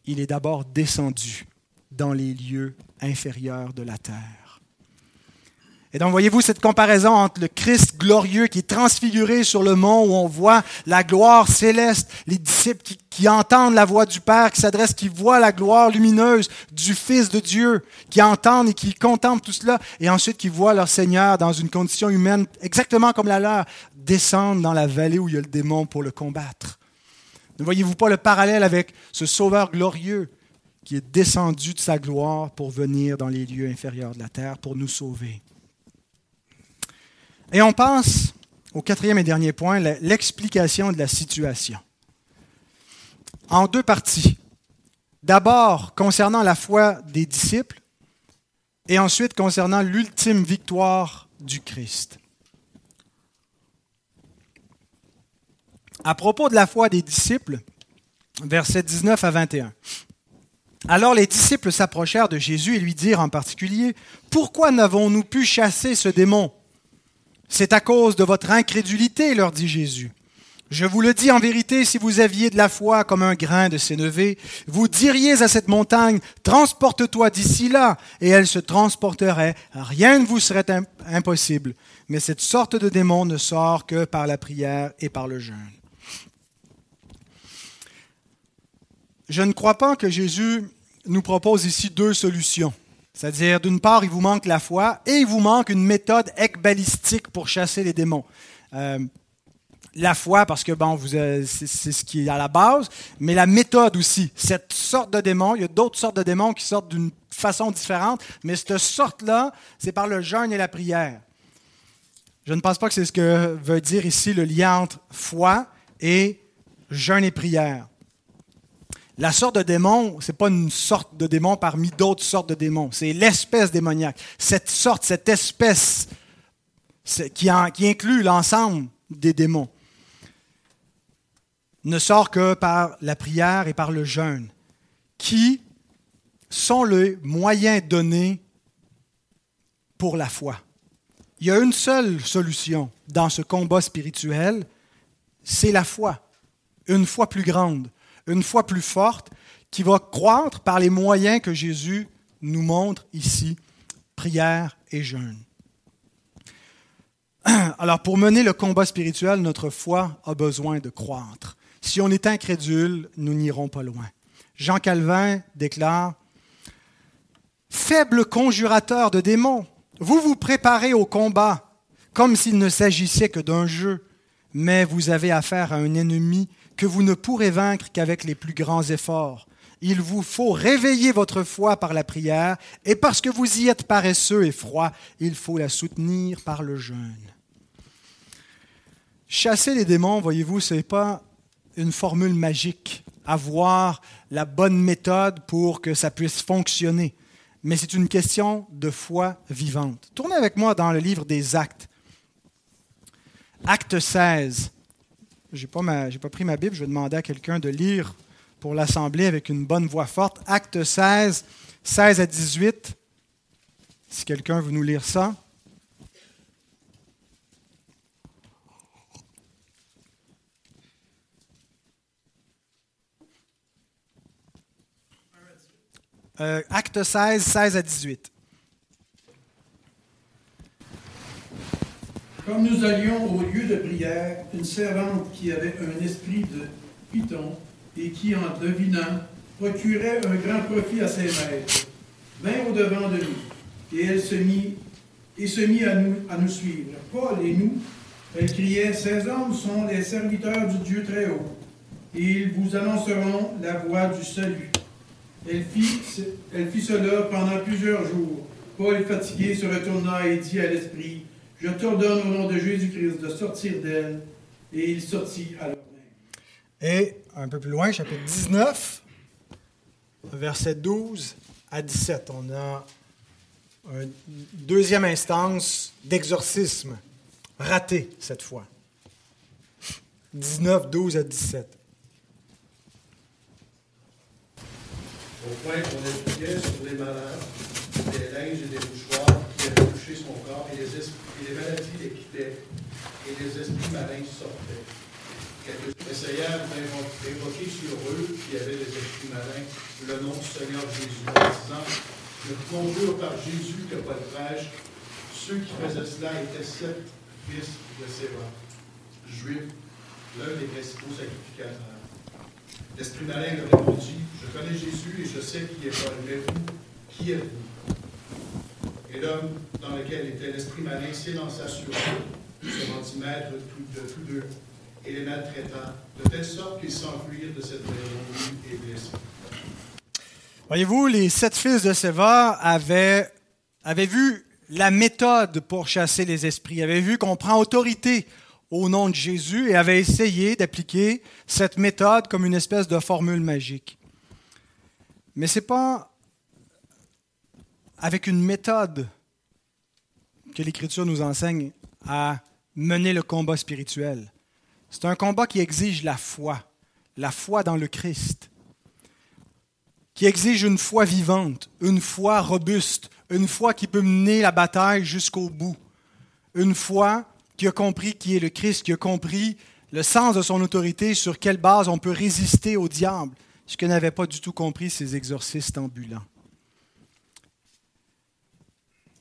Il est d'abord descendu dans les lieux inférieurs de la terre. Et donc, voyez-vous cette comparaison entre le Christ glorieux qui est transfiguré sur le mont où on voit la gloire céleste, les disciples qui, entendent la voix du Père, qui s'adressent, qui voient la gloire lumineuse du Fils de Dieu, qui entendent et qui contemplent tout cela, et ensuite qui voient leur Seigneur dans une condition humaine exactement comme la leur, descendre dans la vallée où il y a le démon pour le combattre. Ne voyez-vous pas le parallèle avec ce Sauveur glorieux qui est descendu de sa gloire pour venir dans les lieux inférieurs de la terre pour nous sauver? Et on passe au quatrième et dernier point, l'explication de la situation. En deux parties. D'abord, concernant la foi des disciples, et ensuite concernant l'ultime victoire du Christ. À propos de la foi des disciples, versets 19 à 21. Alors les disciples s'approchèrent de Jésus et lui dirent en particulier, Pourquoi n'avons-nous pu chasser ce démon c'est à cause de votre incrédulité, leur dit Jésus. Je vous le dis en vérité, si vous aviez de la foi comme un grain de sénévé, vous diriez à cette montagne, transporte-toi d'ici là, et elle se transporterait. Rien ne vous serait impossible. Mais cette sorte de démon ne sort que par la prière et par le jeûne. Je ne crois pas que Jésus nous propose ici deux solutions. C'est-à-dire, d'une part, il vous manque la foi et il vous manque une méthode ekbalistique pour chasser les démons. Euh, la foi, parce que bon, c'est ce qui est à la base, mais la méthode aussi. Cette sorte de démon, il y a d'autres sortes de démons qui sortent d'une façon différente, mais cette sorte-là, c'est par le jeûne et la prière. Je ne pense pas que c'est ce que veut dire ici le lien entre foi et jeûne et prière. La sorte de démon, ce n'est pas une sorte de démon parmi d'autres sortes de démons. C'est l'espèce démoniaque. Cette sorte, cette espèce qui, qui inclut l'ensemble des démons ne sort que par la prière et par le jeûne, qui sont les moyens donnés pour la foi. Il y a une seule solution dans ce combat spirituel, c'est la foi, une foi plus grande une foi plus forte, qui va croître par les moyens que Jésus nous montre ici prière et jeûne. Alors pour mener le combat spirituel, notre foi a besoin de croître. Si on est incrédule, nous n'irons pas loin. Jean Calvin déclare, Faible conjurateur de démons, vous vous préparez au combat comme s'il ne s'agissait que d'un jeu, mais vous avez affaire à un ennemi que vous ne pourrez vaincre qu'avec les plus grands efforts. Il vous faut réveiller votre foi par la prière, et parce que vous y êtes paresseux et froid, il faut la soutenir par le jeûne. Chasser les démons, voyez-vous, ce n'est pas une formule magique, avoir la bonne méthode pour que ça puisse fonctionner, mais c'est une question de foi vivante. Tournez avec moi dans le livre des Actes. Acte 16. Je n'ai pas, pas, pris ma Bible, je vais demander à quelqu'un de lire pour l'Assemblée avec une bonne voix forte. Acte 16, 16 à 18. Si quelqu'un veut nous lire ça. Euh, acte 16, 16 à 18. Comme nous allions au lieu de prière, une servante qui avait un esprit de python et qui, en devinant, procurait un grand profit à ses maîtres, vint au-devant de nous, et elle se mit, et se mit à, nous, à nous suivre. Paul et nous, elle criait, Ces hommes sont les serviteurs du Dieu très haut, et ils vous annonceront la voie du salut. Elle fit cela pendant plusieurs jours. Paul, fatigué, se retourna et dit à l'esprit, Je t'ordonne au nom de Jésus-Christ de sortir d'elle. Et il sortit à leur Et un peu plus loin, chapitre 19, verset 12 à 17, on a une deuxième instance d'exorcisme, raté cette fois. 19, 12 à 17. au point qu'on appliquait sur les malades des linges et des mouchoirs qui avaient touché son corps, et les, et les maladies les quittaient, et les esprits malins sortaient. Quelques essayèrent d'invoquer sur eux, qui avaient des esprits malins, le nom du Seigneur Jésus, en disant Je conjure par Jésus que Paul prêche. Ceux qui faisaient cela étaient sept fils de Séva, juifs, l'un des principaux sacrificateurs. L'esprit malin lui répondit Je connais Jésus et je sais qui est Paul, mais vous, qui êtes-vous? Et l'homme dans lequel était l'esprit malin s'élança sur eux, de et les maltraita, de telle sorte qu'ils s'enfuirent de cette. Voyez-vous, les sept fils de Séva avaient, avaient vu la méthode pour chasser les esprits, avaient vu qu'on prend autorité au nom de Jésus et avait essayé d'appliquer cette méthode comme une espèce de formule magique. Mais ce n'est pas avec une méthode que l'Écriture nous enseigne à mener le combat spirituel. C'est un combat qui exige la foi, la foi dans le Christ, qui exige une foi vivante, une foi robuste, une foi qui peut mener la bataille jusqu'au bout, une foi qui a compris qui est le Christ, qui a compris le sens de son autorité, sur quelle base on peut résister au diable, ce que n'avaient pas du tout compris ces exorcistes ambulants.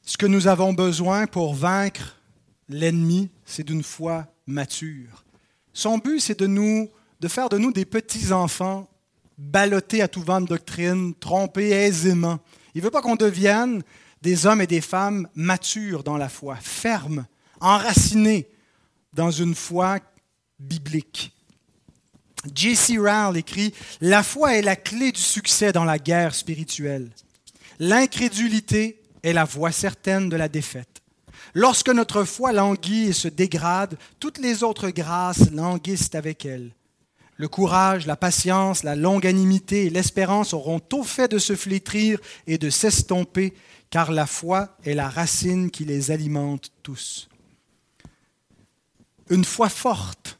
Ce que nous avons besoin pour vaincre l'ennemi, c'est d'une foi mature. Son but, c'est de nous, de faire de nous des petits enfants ballottés à tout vent de doctrine, trompés aisément. Il ne veut pas qu'on devienne des hommes et des femmes matures dans la foi, fermes, enraciné dans une foi biblique. J.C. Rowell écrit La foi est la clé du succès dans la guerre spirituelle. L'incrédulité est la voie certaine de la défaite. Lorsque notre foi languit et se dégrade, toutes les autres grâces languissent avec elle. Le courage, la patience, la longanimité et l'espérance auront tout fait de se flétrir et de s'estomper, car la foi est la racine qui les alimente tous une foi forte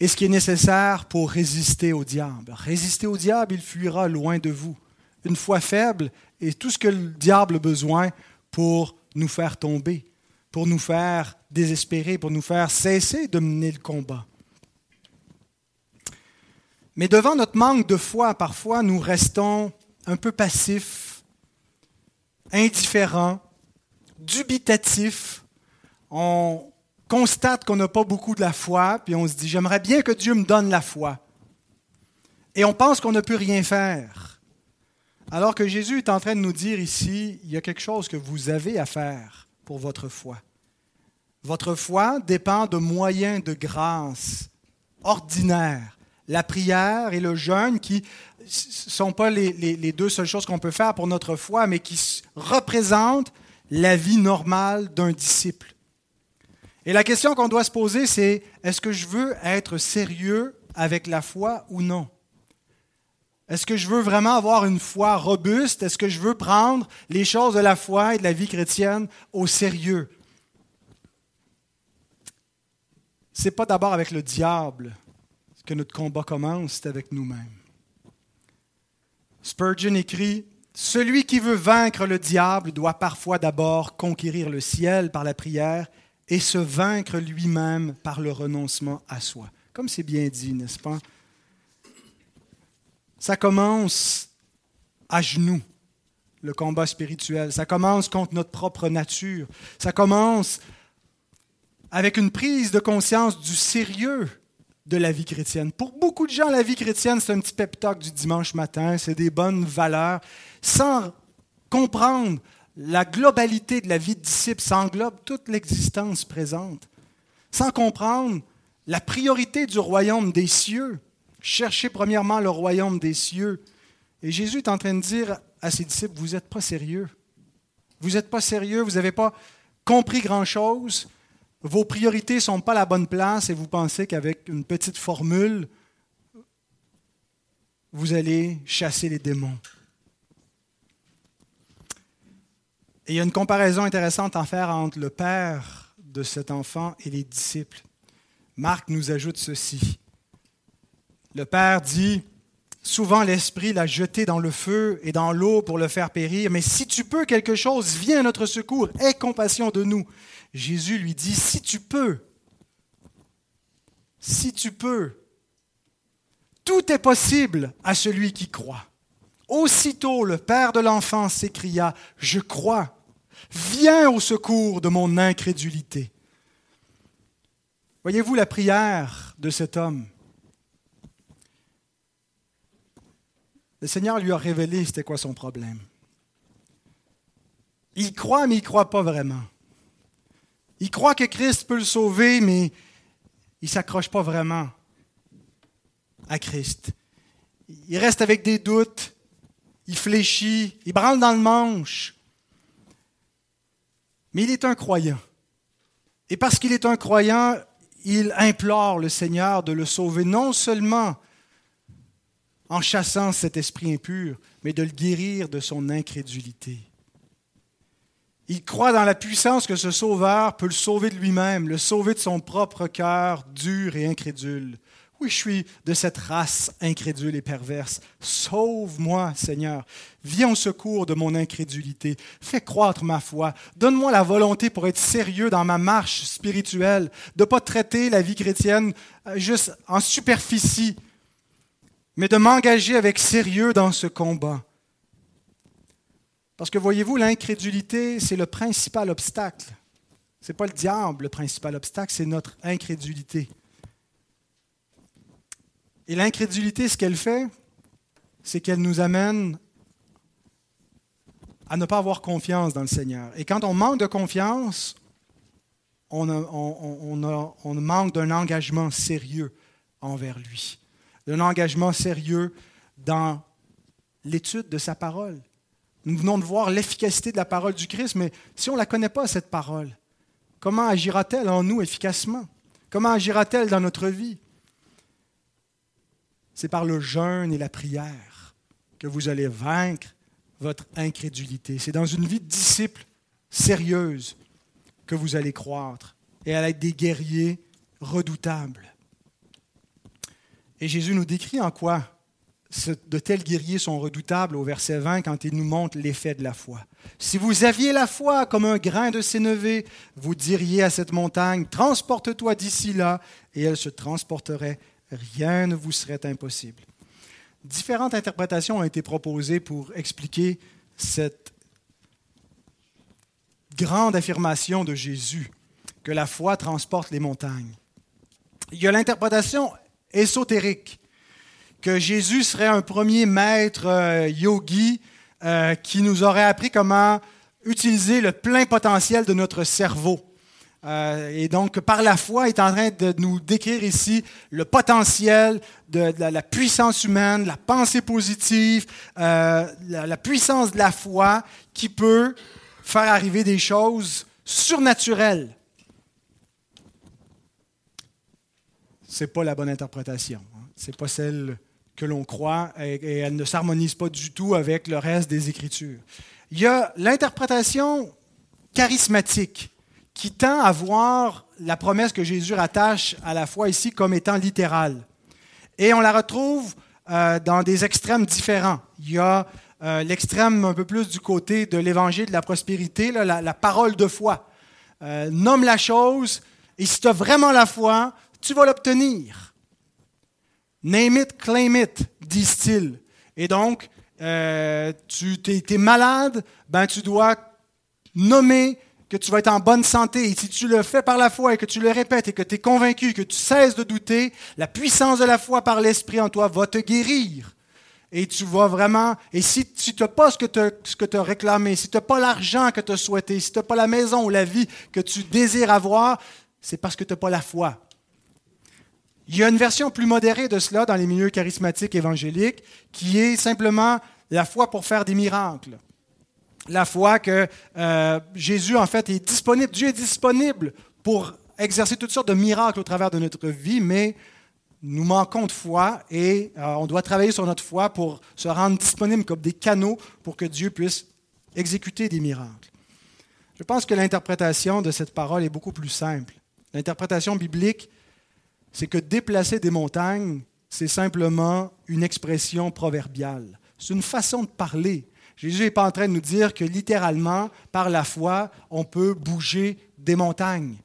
est ce qui est nécessaire pour résister au diable. Résister au diable, il fuira loin de vous. Une foi faible est tout ce que le diable a besoin pour nous faire tomber, pour nous faire désespérer, pour nous faire cesser de mener le combat. Mais devant notre manque de foi, parfois, nous restons un peu passifs indifférent, dubitatif. On constate qu'on n'a pas beaucoup de la foi, puis on se dit, j'aimerais bien que Dieu me donne la foi. Et on pense qu'on ne peut rien faire. Alors que Jésus est en train de nous dire ici, il y a quelque chose que vous avez à faire pour votre foi. Votre foi dépend de moyens de grâce ordinaires. La prière et le jeûne qui ne sont pas les, deux seules choses qu'on peut faire pour notre foi, mais qui représentent la vie normale d'un disciple. Et la question qu'on doit se poser, c'est est-ce que je veux être sérieux avec la foi ou non? Est-ce que je veux vraiment avoir une foi robuste? Est-ce que je veux prendre les choses de la foi et de la vie chrétienne au sérieux? C'est pas d'abord avec le diable que notre combat commence, c'est avec nous-mêmes. Spurgeon écrit Celui qui veut vaincre le diable doit parfois d'abord conquérir le ciel par la prière et se vaincre lui-même par le renoncement à soi. Comme c'est bien dit, n'est-ce pas? Ça commence à genoux, le combat spirituel. Ça commence contre notre propre nature. Ça commence avec une prise de conscience du sérieux de la vie chrétienne. Pour beaucoup de gens, la vie chrétienne, c'est un petit pep talk du dimanche matin, c'est des bonnes valeurs, sans comprendre la globalité de la vie de disciple, ça englobe toute l'existence présente, sans comprendre la priorité du royaume des cieux. Cherchez premièrement le royaume des cieux. Et Jésus est en train de dire à ses disciples, vous n'êtes pas sérieux. Vous n'êtes pas sérieux, vous n'avez pas compris grand-chose, vos priorités ne sont pas à la bonne place et vous pensez qu'avec une petite formule, vous allez chasser les démons. Et il y a une comparaison intéressante à faire entre le père de cet enfant et les disciples. Marc nous ajoute ceci. Le père dit, souvent l'Esprit l'a jeté dans le feu et dans l'eau pour le faire périr, mais si tu peux quelque chose, viens à notre secours, aie compassion de nous. Jésus lui dit, si tu peux, si tu peux, tout est possible à celui qui croit. Aussitôt le père de l'enfant s'écria, je crois, viens au secours de mon incrédulité. Voyez-vous la prière de cet homme? Le Seigneur lui a révélé c'était quoi son problème. Il croit, mais il ne croit pas vraiment. Il croit que Christ peut le sauver, mais il ne s'accroche pas vraiment à Christ. Il reste avec des doutes, il fléchit, il branle dans le manche. Mais il est un croyant. Et parce qu'il est un croyant, il implore le Seigneur de le sauver, non seulement en chassant cet esprit impur, mais de le guérir de son incrédulité. Il croit dans la puissance que ce Sauveur peut le sauver de lui-même, le sauver de son propre cœur dur et incrédule. Oui, je suis de cette race incrédule et perverse. Sauve-moi, Seigneur. Viens au secours de mon incrédulité. Fais croître ma foi. Donne-moi la volonté pour être sérieux dans ma marche spirituelle, de ne pas traiter la vie chrétienne euh, juste en superficie, mais de m'engager avec sérieux dans ce combat. Parce que voyez-vous, l'incrédulité, c'est le principal obstacle. Ce n'est pas le diable le principal obstacle, c'est notre incrédulité. Et l'incrédulité, ce qu'elle fait, c'est qu'elle nous amène à ne pas avoir confiance dans le Seigneur. Et quand on manque de confiance, on, on manque d'un engagement sérieux envers lui, d'un engagement sérieux dans l'étude de sa parole. Nous venons de voir l'efficacité de la parole du Christ, mais si on ne la connaît pas, cette parole, comment agira-t-elle en nous efficacement? Comment agira-t-elle dans notre vie? C'est par le jeûne et la prière que vous allez vaincre votre incrédulité. C'est dans une vie de disciple sérieuse que vous allez croître et à être des guerriers redoutables. Et Jésus nous décrit en quoi de tels guerriers sont redoutables au verset 20 quand il nous montre l'effet de la foi. Si vous aviez la foi comme un grain de sénévé, vous diriez à cette montagne, transporte-toi d'ici là, et elle se transporterait. Rien ne vous serait impossible. Différentes interprétations ont été proposées pour expliquer cette grande affirmation de Jésus, que la foi transporte les montagnes. Il y a l'interprétation ésotérique, que Jésus serait un premier maître euh, yogi euh, qui nous aurait appris comment utiliser le plein potentiel de notre cerveau. Euh, et donc, par la foi, il est en train de nous décrire ici le potentiel de, la, puissance humaine, la pensée positive, la, la, puissance de la foi qui peut faire arriver des choses surnaturelles. Ce n'est pas la bonne interprétation. Hein. Ce n'est pas celle que l'on croit et, elle ne s'harmonise pas du tout avec le reste des Écritures. Il y a l'interprétation charismatique qui tend à voir la promesse que Jésus rattache à la foi ici comme étant littérale. Et on la retrouve euh, dans des extrêmes différents. Il y a euh, l'extrême un peu plus du côté de l'évangile de la prospérité, la, parole de foi. Euh, nomme la chose, et si tu as vraiment la foi, tu vas l'obtenir. Name it, claim it, disent-ils. Et donc, euh, tu es, malade, ben tu dois nommer que tu vas être en bonne santé. Et si tu le fais par la foi et que tu le répètes et que tu es convaincu, que tu cesses de douter, la puissance de la foi par l'Esprit en toi va te guérir. Et tu vas vraiment. Et si tu n'as pas ce que tu as, réclamé, si tu n'as pas l'argent que tu as souhaité, si tu n'as pas la maison ou la vie que tu désires avoir, c'est parce que tu n'as pas la foi. Il y a une version plus modérée de cela dans les milieux charismatiques évangéliques, qui est simplement la foi pour faire des miracles. La foi que euh, Jésus, en fait, est disponible, Dieu est disponible pour exercer toutes sortes de miracles au travers de notre vie, mais nous manquons de foi et euh, on doit travailler sur notre foi pour se rendre disponible comme des canaux pour que Dieu puisse exécuter des miracles. Je pense que l'interprétation de cette parole est beaucoup plus simple. L'interprétation biblique c'est que déplacer des montagnes, c'est simplement une expression proverbiale. C'est une façon de parler. Jésus n'est pas en train de nous dire que littéralement, par la foi, on peut bouger des montagnes.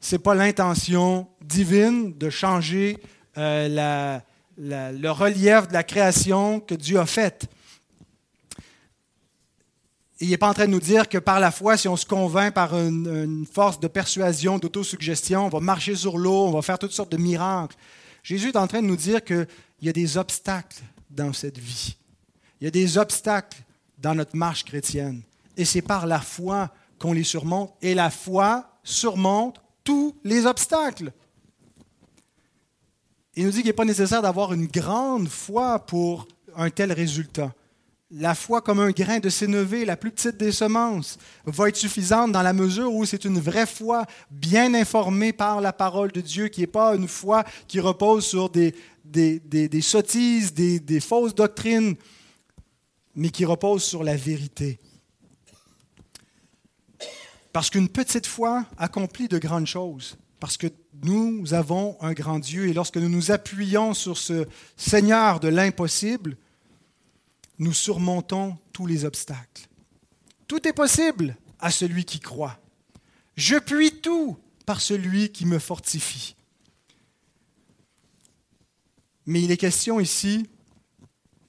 Ce n'est pas l'intention divine de changer euh, le relief de la création que Dieu a faite il n'est pas en train de nous dire que par la foi, si on se convainc par une, force de persuasion, d'autosuggestion, on va marcher sur l'eau, on va faire toutes sortes de miracles. Jésus est en train de nous dire qu'il y a des obstacles dans cette vie. Il y a des obstacles dans notre marche chrétienne. Et c'est par la foi qu'on les surmonte. Et la foi surmonte tous les obstacles. Il nous dit qu'il n'est pas nécessaire d'avoir une grande foi pour un tel résultat. La foi comme un grain de sénévé, la plus petite des semences, va être suffisante dans la mesure où c'est une vraie foi bien informée par la parole de Dieu, qui n'est pas une foi qui repose sur des, des, sottises, des, des fausses doctrines, mais qui repose sur la vérité. Parce qu'une petite foi accomplit de grandes choses. Parce que nous avons un grand Dieu et lorsque nous nous appuyons sur ce Seigneur de l'impossible, nous surmontons tous les obstacles. Tout est possible à celui qui croit. Je puis tout par celui qui me fortifie. Mais il est question ici,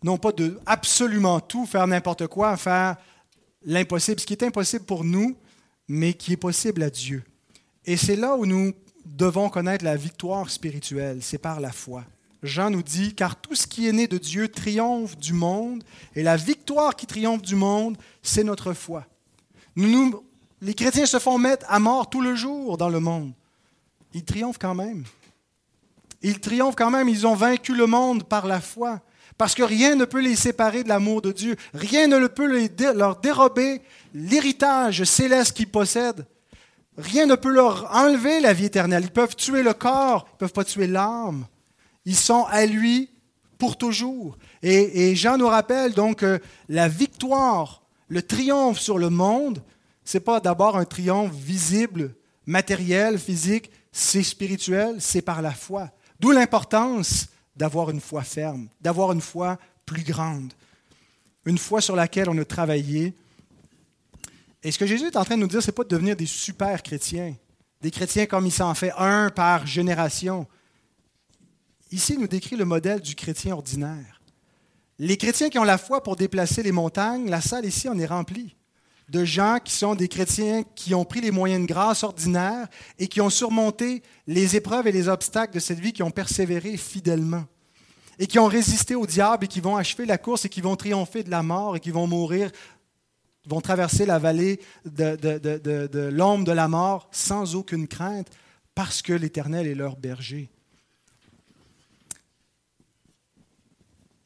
non pas de absolument tout, faire n'importe quoi, faire l'impossible, ce qui est impossible pour nous, mais qui est possible à Dieu. Et c'est là où nous devons connaître la victoire spirituelle, c'est par la foi. Jean nous dit, car tout ce qui est né de Dieu triomphe du monde, et la victoire qui triomphe du monde, c'est notre foi. Les chrétiens se font mettre à mort tout le jour dans le monde. Ils triomphent quand même. Ils triomphent quand même, ils ont vaincu le monde par la foi. Parce que rien ne peut les séparer de l'amour de Dieu. Rien ne peut leur dérober l'héritage céleste qu'ils possèdent. Rien ne peut leur enlever la vie éternelle. Ils peuvent tuer le corps, ils ne peuvent pas tuer l'âme. Ils sont à lui pour toujours. Et, Jean nous rappelle donc que la victoire, le triomphe sur le monde, ce n'est pas d'abord un triomphe visible, matériel, physique, c'est spirituel, c'est par la foi. D'où l'importance d'avoir une foi ferme, d'avoir une foi plus grande, une foi sur laquelle on a travaillé. Et ce que Jésus est en train de nous dire, ce n'est pas de devenir des super chrétiens, des chrétiens comme il s'en fait un par génération. Ici, il nous décrit le modèle du chrétien ordinaire. Les chrétiens qui ont la foi pour déplacer les montagnes, la salle ici en est remplie. de gens qui sont des chrétiens qui ont pris les moyens de grâce ordinaires et qui ont surmonté les épreuves et les obstacles de cette vie, qui ont persévéré fidèlement et qui ont résisté au diable et qui vont achever la course et qui vont triompher de la mort et qui vont mourir, vont traverser la vallée de, de l'ombre de la mort sans aucune crainte parce que l'Éternel est leur berger.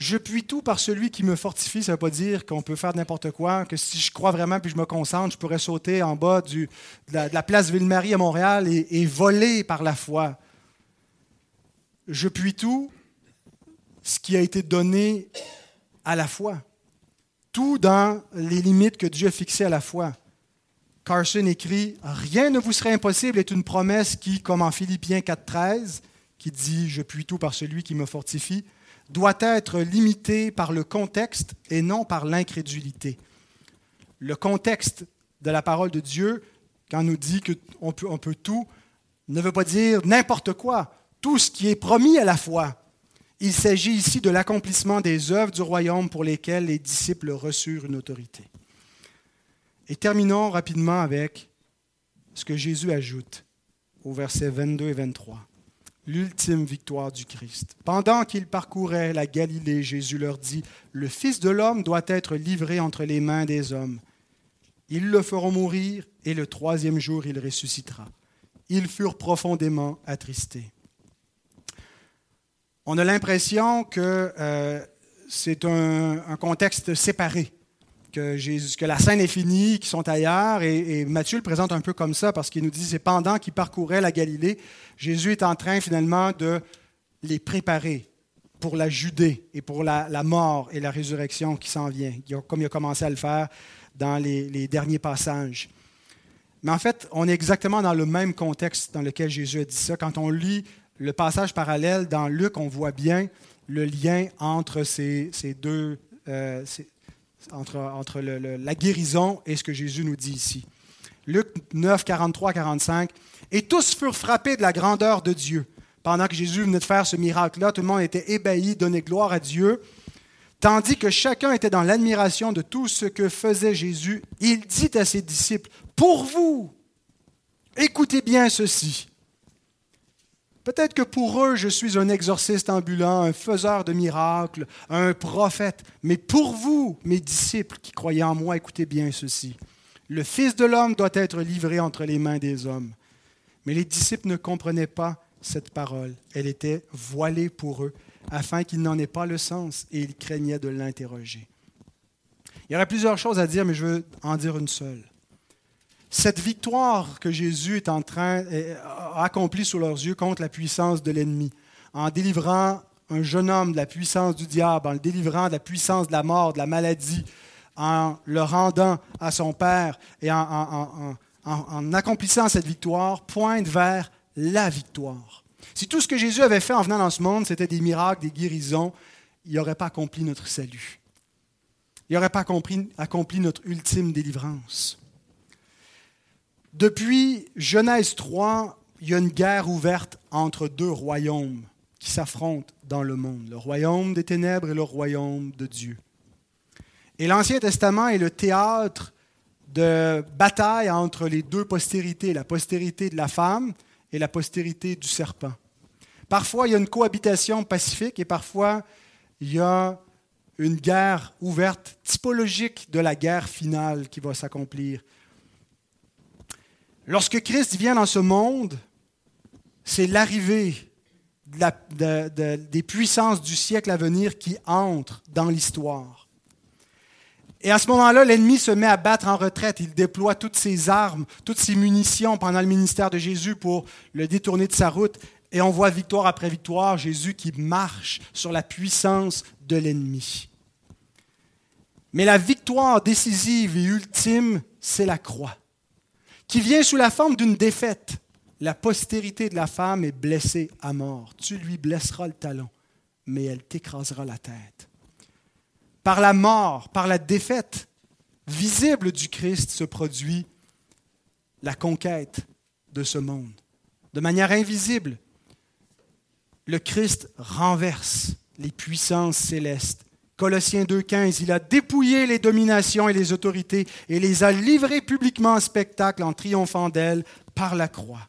Je puis tout par celui qui me fortifie. Ça ne veut pas dire qu'on peut faire n'importe quoi, que si je crois vraiment puis je me concentre, je pourrais sauter en bas de, la, place Ville-Marie à Montréal et, et, voler par la foi. Je puis tout ce qui a été donné à la foi. Tout dans les limites que Dieu a fixées à la foi. Carson écrit Rien ne vous serait impossible est une promesse qui, comme en Philippiens 4,13, qui dit Je puis tout par celui qui me fortifie, doit être limité par le contexte et non par l'incrédulité. Le contexte de la parole de Dieu, quand on nous dit qu'on peut, on peut tout, ne veut pas dire n'importe quoi, tout ce qui est promis à la foi. Il s'agit ici de l'accomplissement des œuvres du royaume pour lesquelles les disciples reçurent une autorité. Et terminons rapidement avec ce que Jésus ajoute au verset 22 et 23 l'ultime victoire du Christ. Pendant qu'ils parcouraient la Galilée, Jésus leur dit, Le Fils de l'homme doit être livré entre les mains des hommes. Ils le feront mourir et le troisième jour il ressuscitera. Ils furent profondément attristés. On a l'impression que euh, c'est un contexte séparé que, Jésus, que la scène est finie, qu'ils sont ailleurs. Et, Matthieu le présente un peu comme ça parce qu'il nous dit c'est pendant qu'ils parcouraient la Galilée, Jésus est en train finalement de les préparer pour la Judée et pour la, mort et la résurrection qui s'en vient, comme il a commencé à le faire dans les, derniers passages. Mais en fait, on est exactement dans le même contexte dans lequel Jésus a dit ça. Quand on lit le passage parallèle dans Luc, on voit bien le lien entre ces, ces deux, euh, entre, la guérison et ce que Jésus nous dit ici. Luc 9, 43, 45. Et tous furent frappés de la grandeur de Dieu. Pendant que Jésus venait de faire ce miracle-là, tout le monde était ébahi, donnait gloire à Dieu. Tandis que chacun était dans l'admiration de tout ce que faisait Jésus, il dit à ses disciples, Pour vous, écoutez bien ceci. Peut-être que pour eux, je suis un exorciste ambulant, un faiseur de miracles, un prophète. Mais pour vous, mes disciples qui croyez en moi, écoutez bien ceci. Le Fils de l'homme doit être livré entre les mains des hommes. Mais les disciples ne comprenaient pas cette parole. Elle était voilée pour eux, afin qu'ils n'en aient pas le sens, et ils craignaient de l'interroger. Il y aurait plusieurs choses à dire, mais je veux en dire une seule. Cette victoire que Jésus est en train, accomplie sous leurs yeux contre la puissance de l'ennemi, en délivrant un jeune homme de la puissance du diable, en le délivrant de la puissance de la mort, de la maladie, en le rendant à son Père et en, accomplissant cette victoire, pointe vers la victoire. Si tout ce que Jésus avait fait en venant dans ce monde, c'était des miracles, des guérisons, il n'aurait pas accompli notre salut. Il n'aurait pas accompli notre ultime délivrance. Depuis Genèse 3, il y a une guerre ouverte entre deux royaumes qui s'affrontent dans le monde, le royaume des ténèbres et le royaume de Dieu. Et l'Ancien Testament est le théâtre de bataille entre les deux postérités, la postérité de la femme et la postérité du serpent. Parfois, il y a une cohabitation pacifique et parfois, il y a une guerre ouverte, typologique de la guerre finale qui va s'accomplir Lorsque Christ vient dans ce monde, c'est l'arrivée des puissances du siècle à venir qui entrent dans l'histoire. Et à ce moment-là, l'ennemi se met à battre en retraite. Il déploie toutes ses armes, toutes ses munitions pendant le ministère de Jésus pour le détourner de sa route. Et on voit victoire après victoire Jésus qui marche sur la puissance de l'ennemi. Mais la victoire décisive et ultime, c'est la croix qui vient sous la forme d'une défaite. La postérité de la femme est blessée à mort. Tu lui blesseras le talon, mais elle t'écrasera la tête. Par la mort, par la défaite visible du Christ se produit la conquête de ce monde. De manière invisible, le Christ renverse les puissances célestes Colossiens 2.15, il a dépouillé les dominations et les autorités et les a livrées publiquement en spectacle en triomphant d'elles par la croix.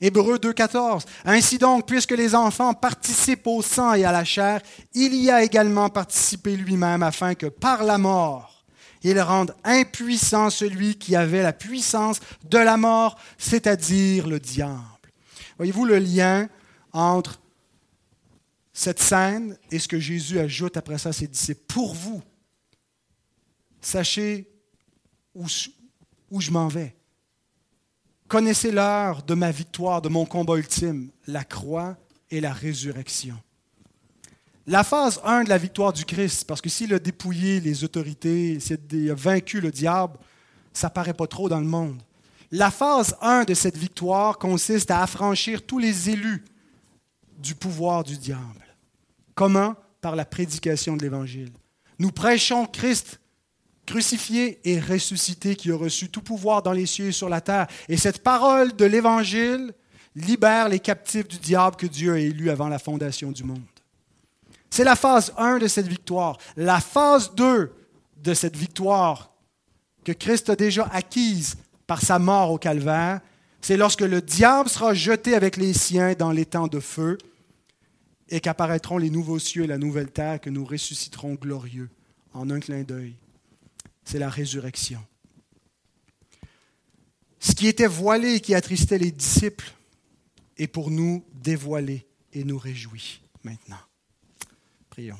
Hébreux 2.14, ainsi donc, puisque les enfants participent au sang et à la chair, il y a également participé lui-même afin que par la mort, il rende impuissant celui qui avait la puissance de la mort, c'est-à-dire le diable. Voyez-vous le lien entre cette scène et ce que Jésus ajoute après ça à ses. Pour vous, sachez où, je m'en vais. Connaissez l'heure de ma victoire, de mon combat ultime, la croix et la résurrection. La phase 1 de la victoire du Christ, parce que s'il a dépouillé les autorités, s'il a vaincu le diable, ça paraît pas trop dans le monde. La phase 1 de cette victoire consiste à affranchir tous les élus du pouvoir du diable. Comment? Par la prédication de l'Évangile. Nous prêchons Christ crucifié et ressuscité qui a reçu tout pouvoir dans les cieux et sur la terre. Et cette parole de l'Évangile libère les captifs du diable que Dieu a élu avant la fondation du monde. C'est la phase 1 de cette victoire. La phase 2 de cette victoire que Christ a déjà acquise par sa mort au calvaire, c'est lorsque le diable sera jeté avec les siens dans les temps de feu et qu'apparaîtront les nouveaux cieux et la nouvelle terre que nous ressusciterons glorieux en un clin d'œil. C'est la résurrection. Ce qui était voilé et qui attristait les disciples est pour nous dévoilé et nous réjouit maintenant. Prions.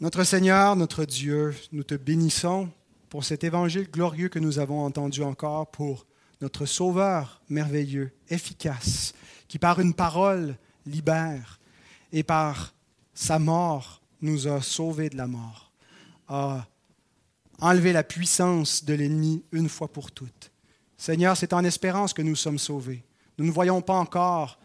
Notre Seigneur, notre Dieu, nous te bénissons pour cet évangile glorieux que nous avons entendu encore, pour notre Sauveur merveilleux, efficace, qui par une parole libère et par sa mort nous a sauvés de la mort, a enlevé la puissance de l'ennemi une fois pour toutes. Seigneur, c'est en espérance que nous sommes sauvés. Nous ne voyons pas encore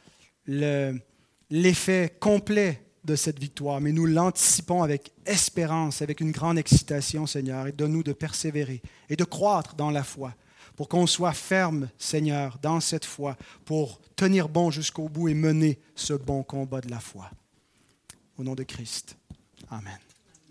l'effet complet de cette victoire, mais nous l'anticipons avec espérance, avec une grande excitation, Seigneur, et donne-nous de persévérer et de croître dans la foi pour qu'on soit ferme, Seigneur, dans cette foi, pour tenir bon jusqu'au bout et mener ce bon combat de la foi. Au nom de Christ. Amen.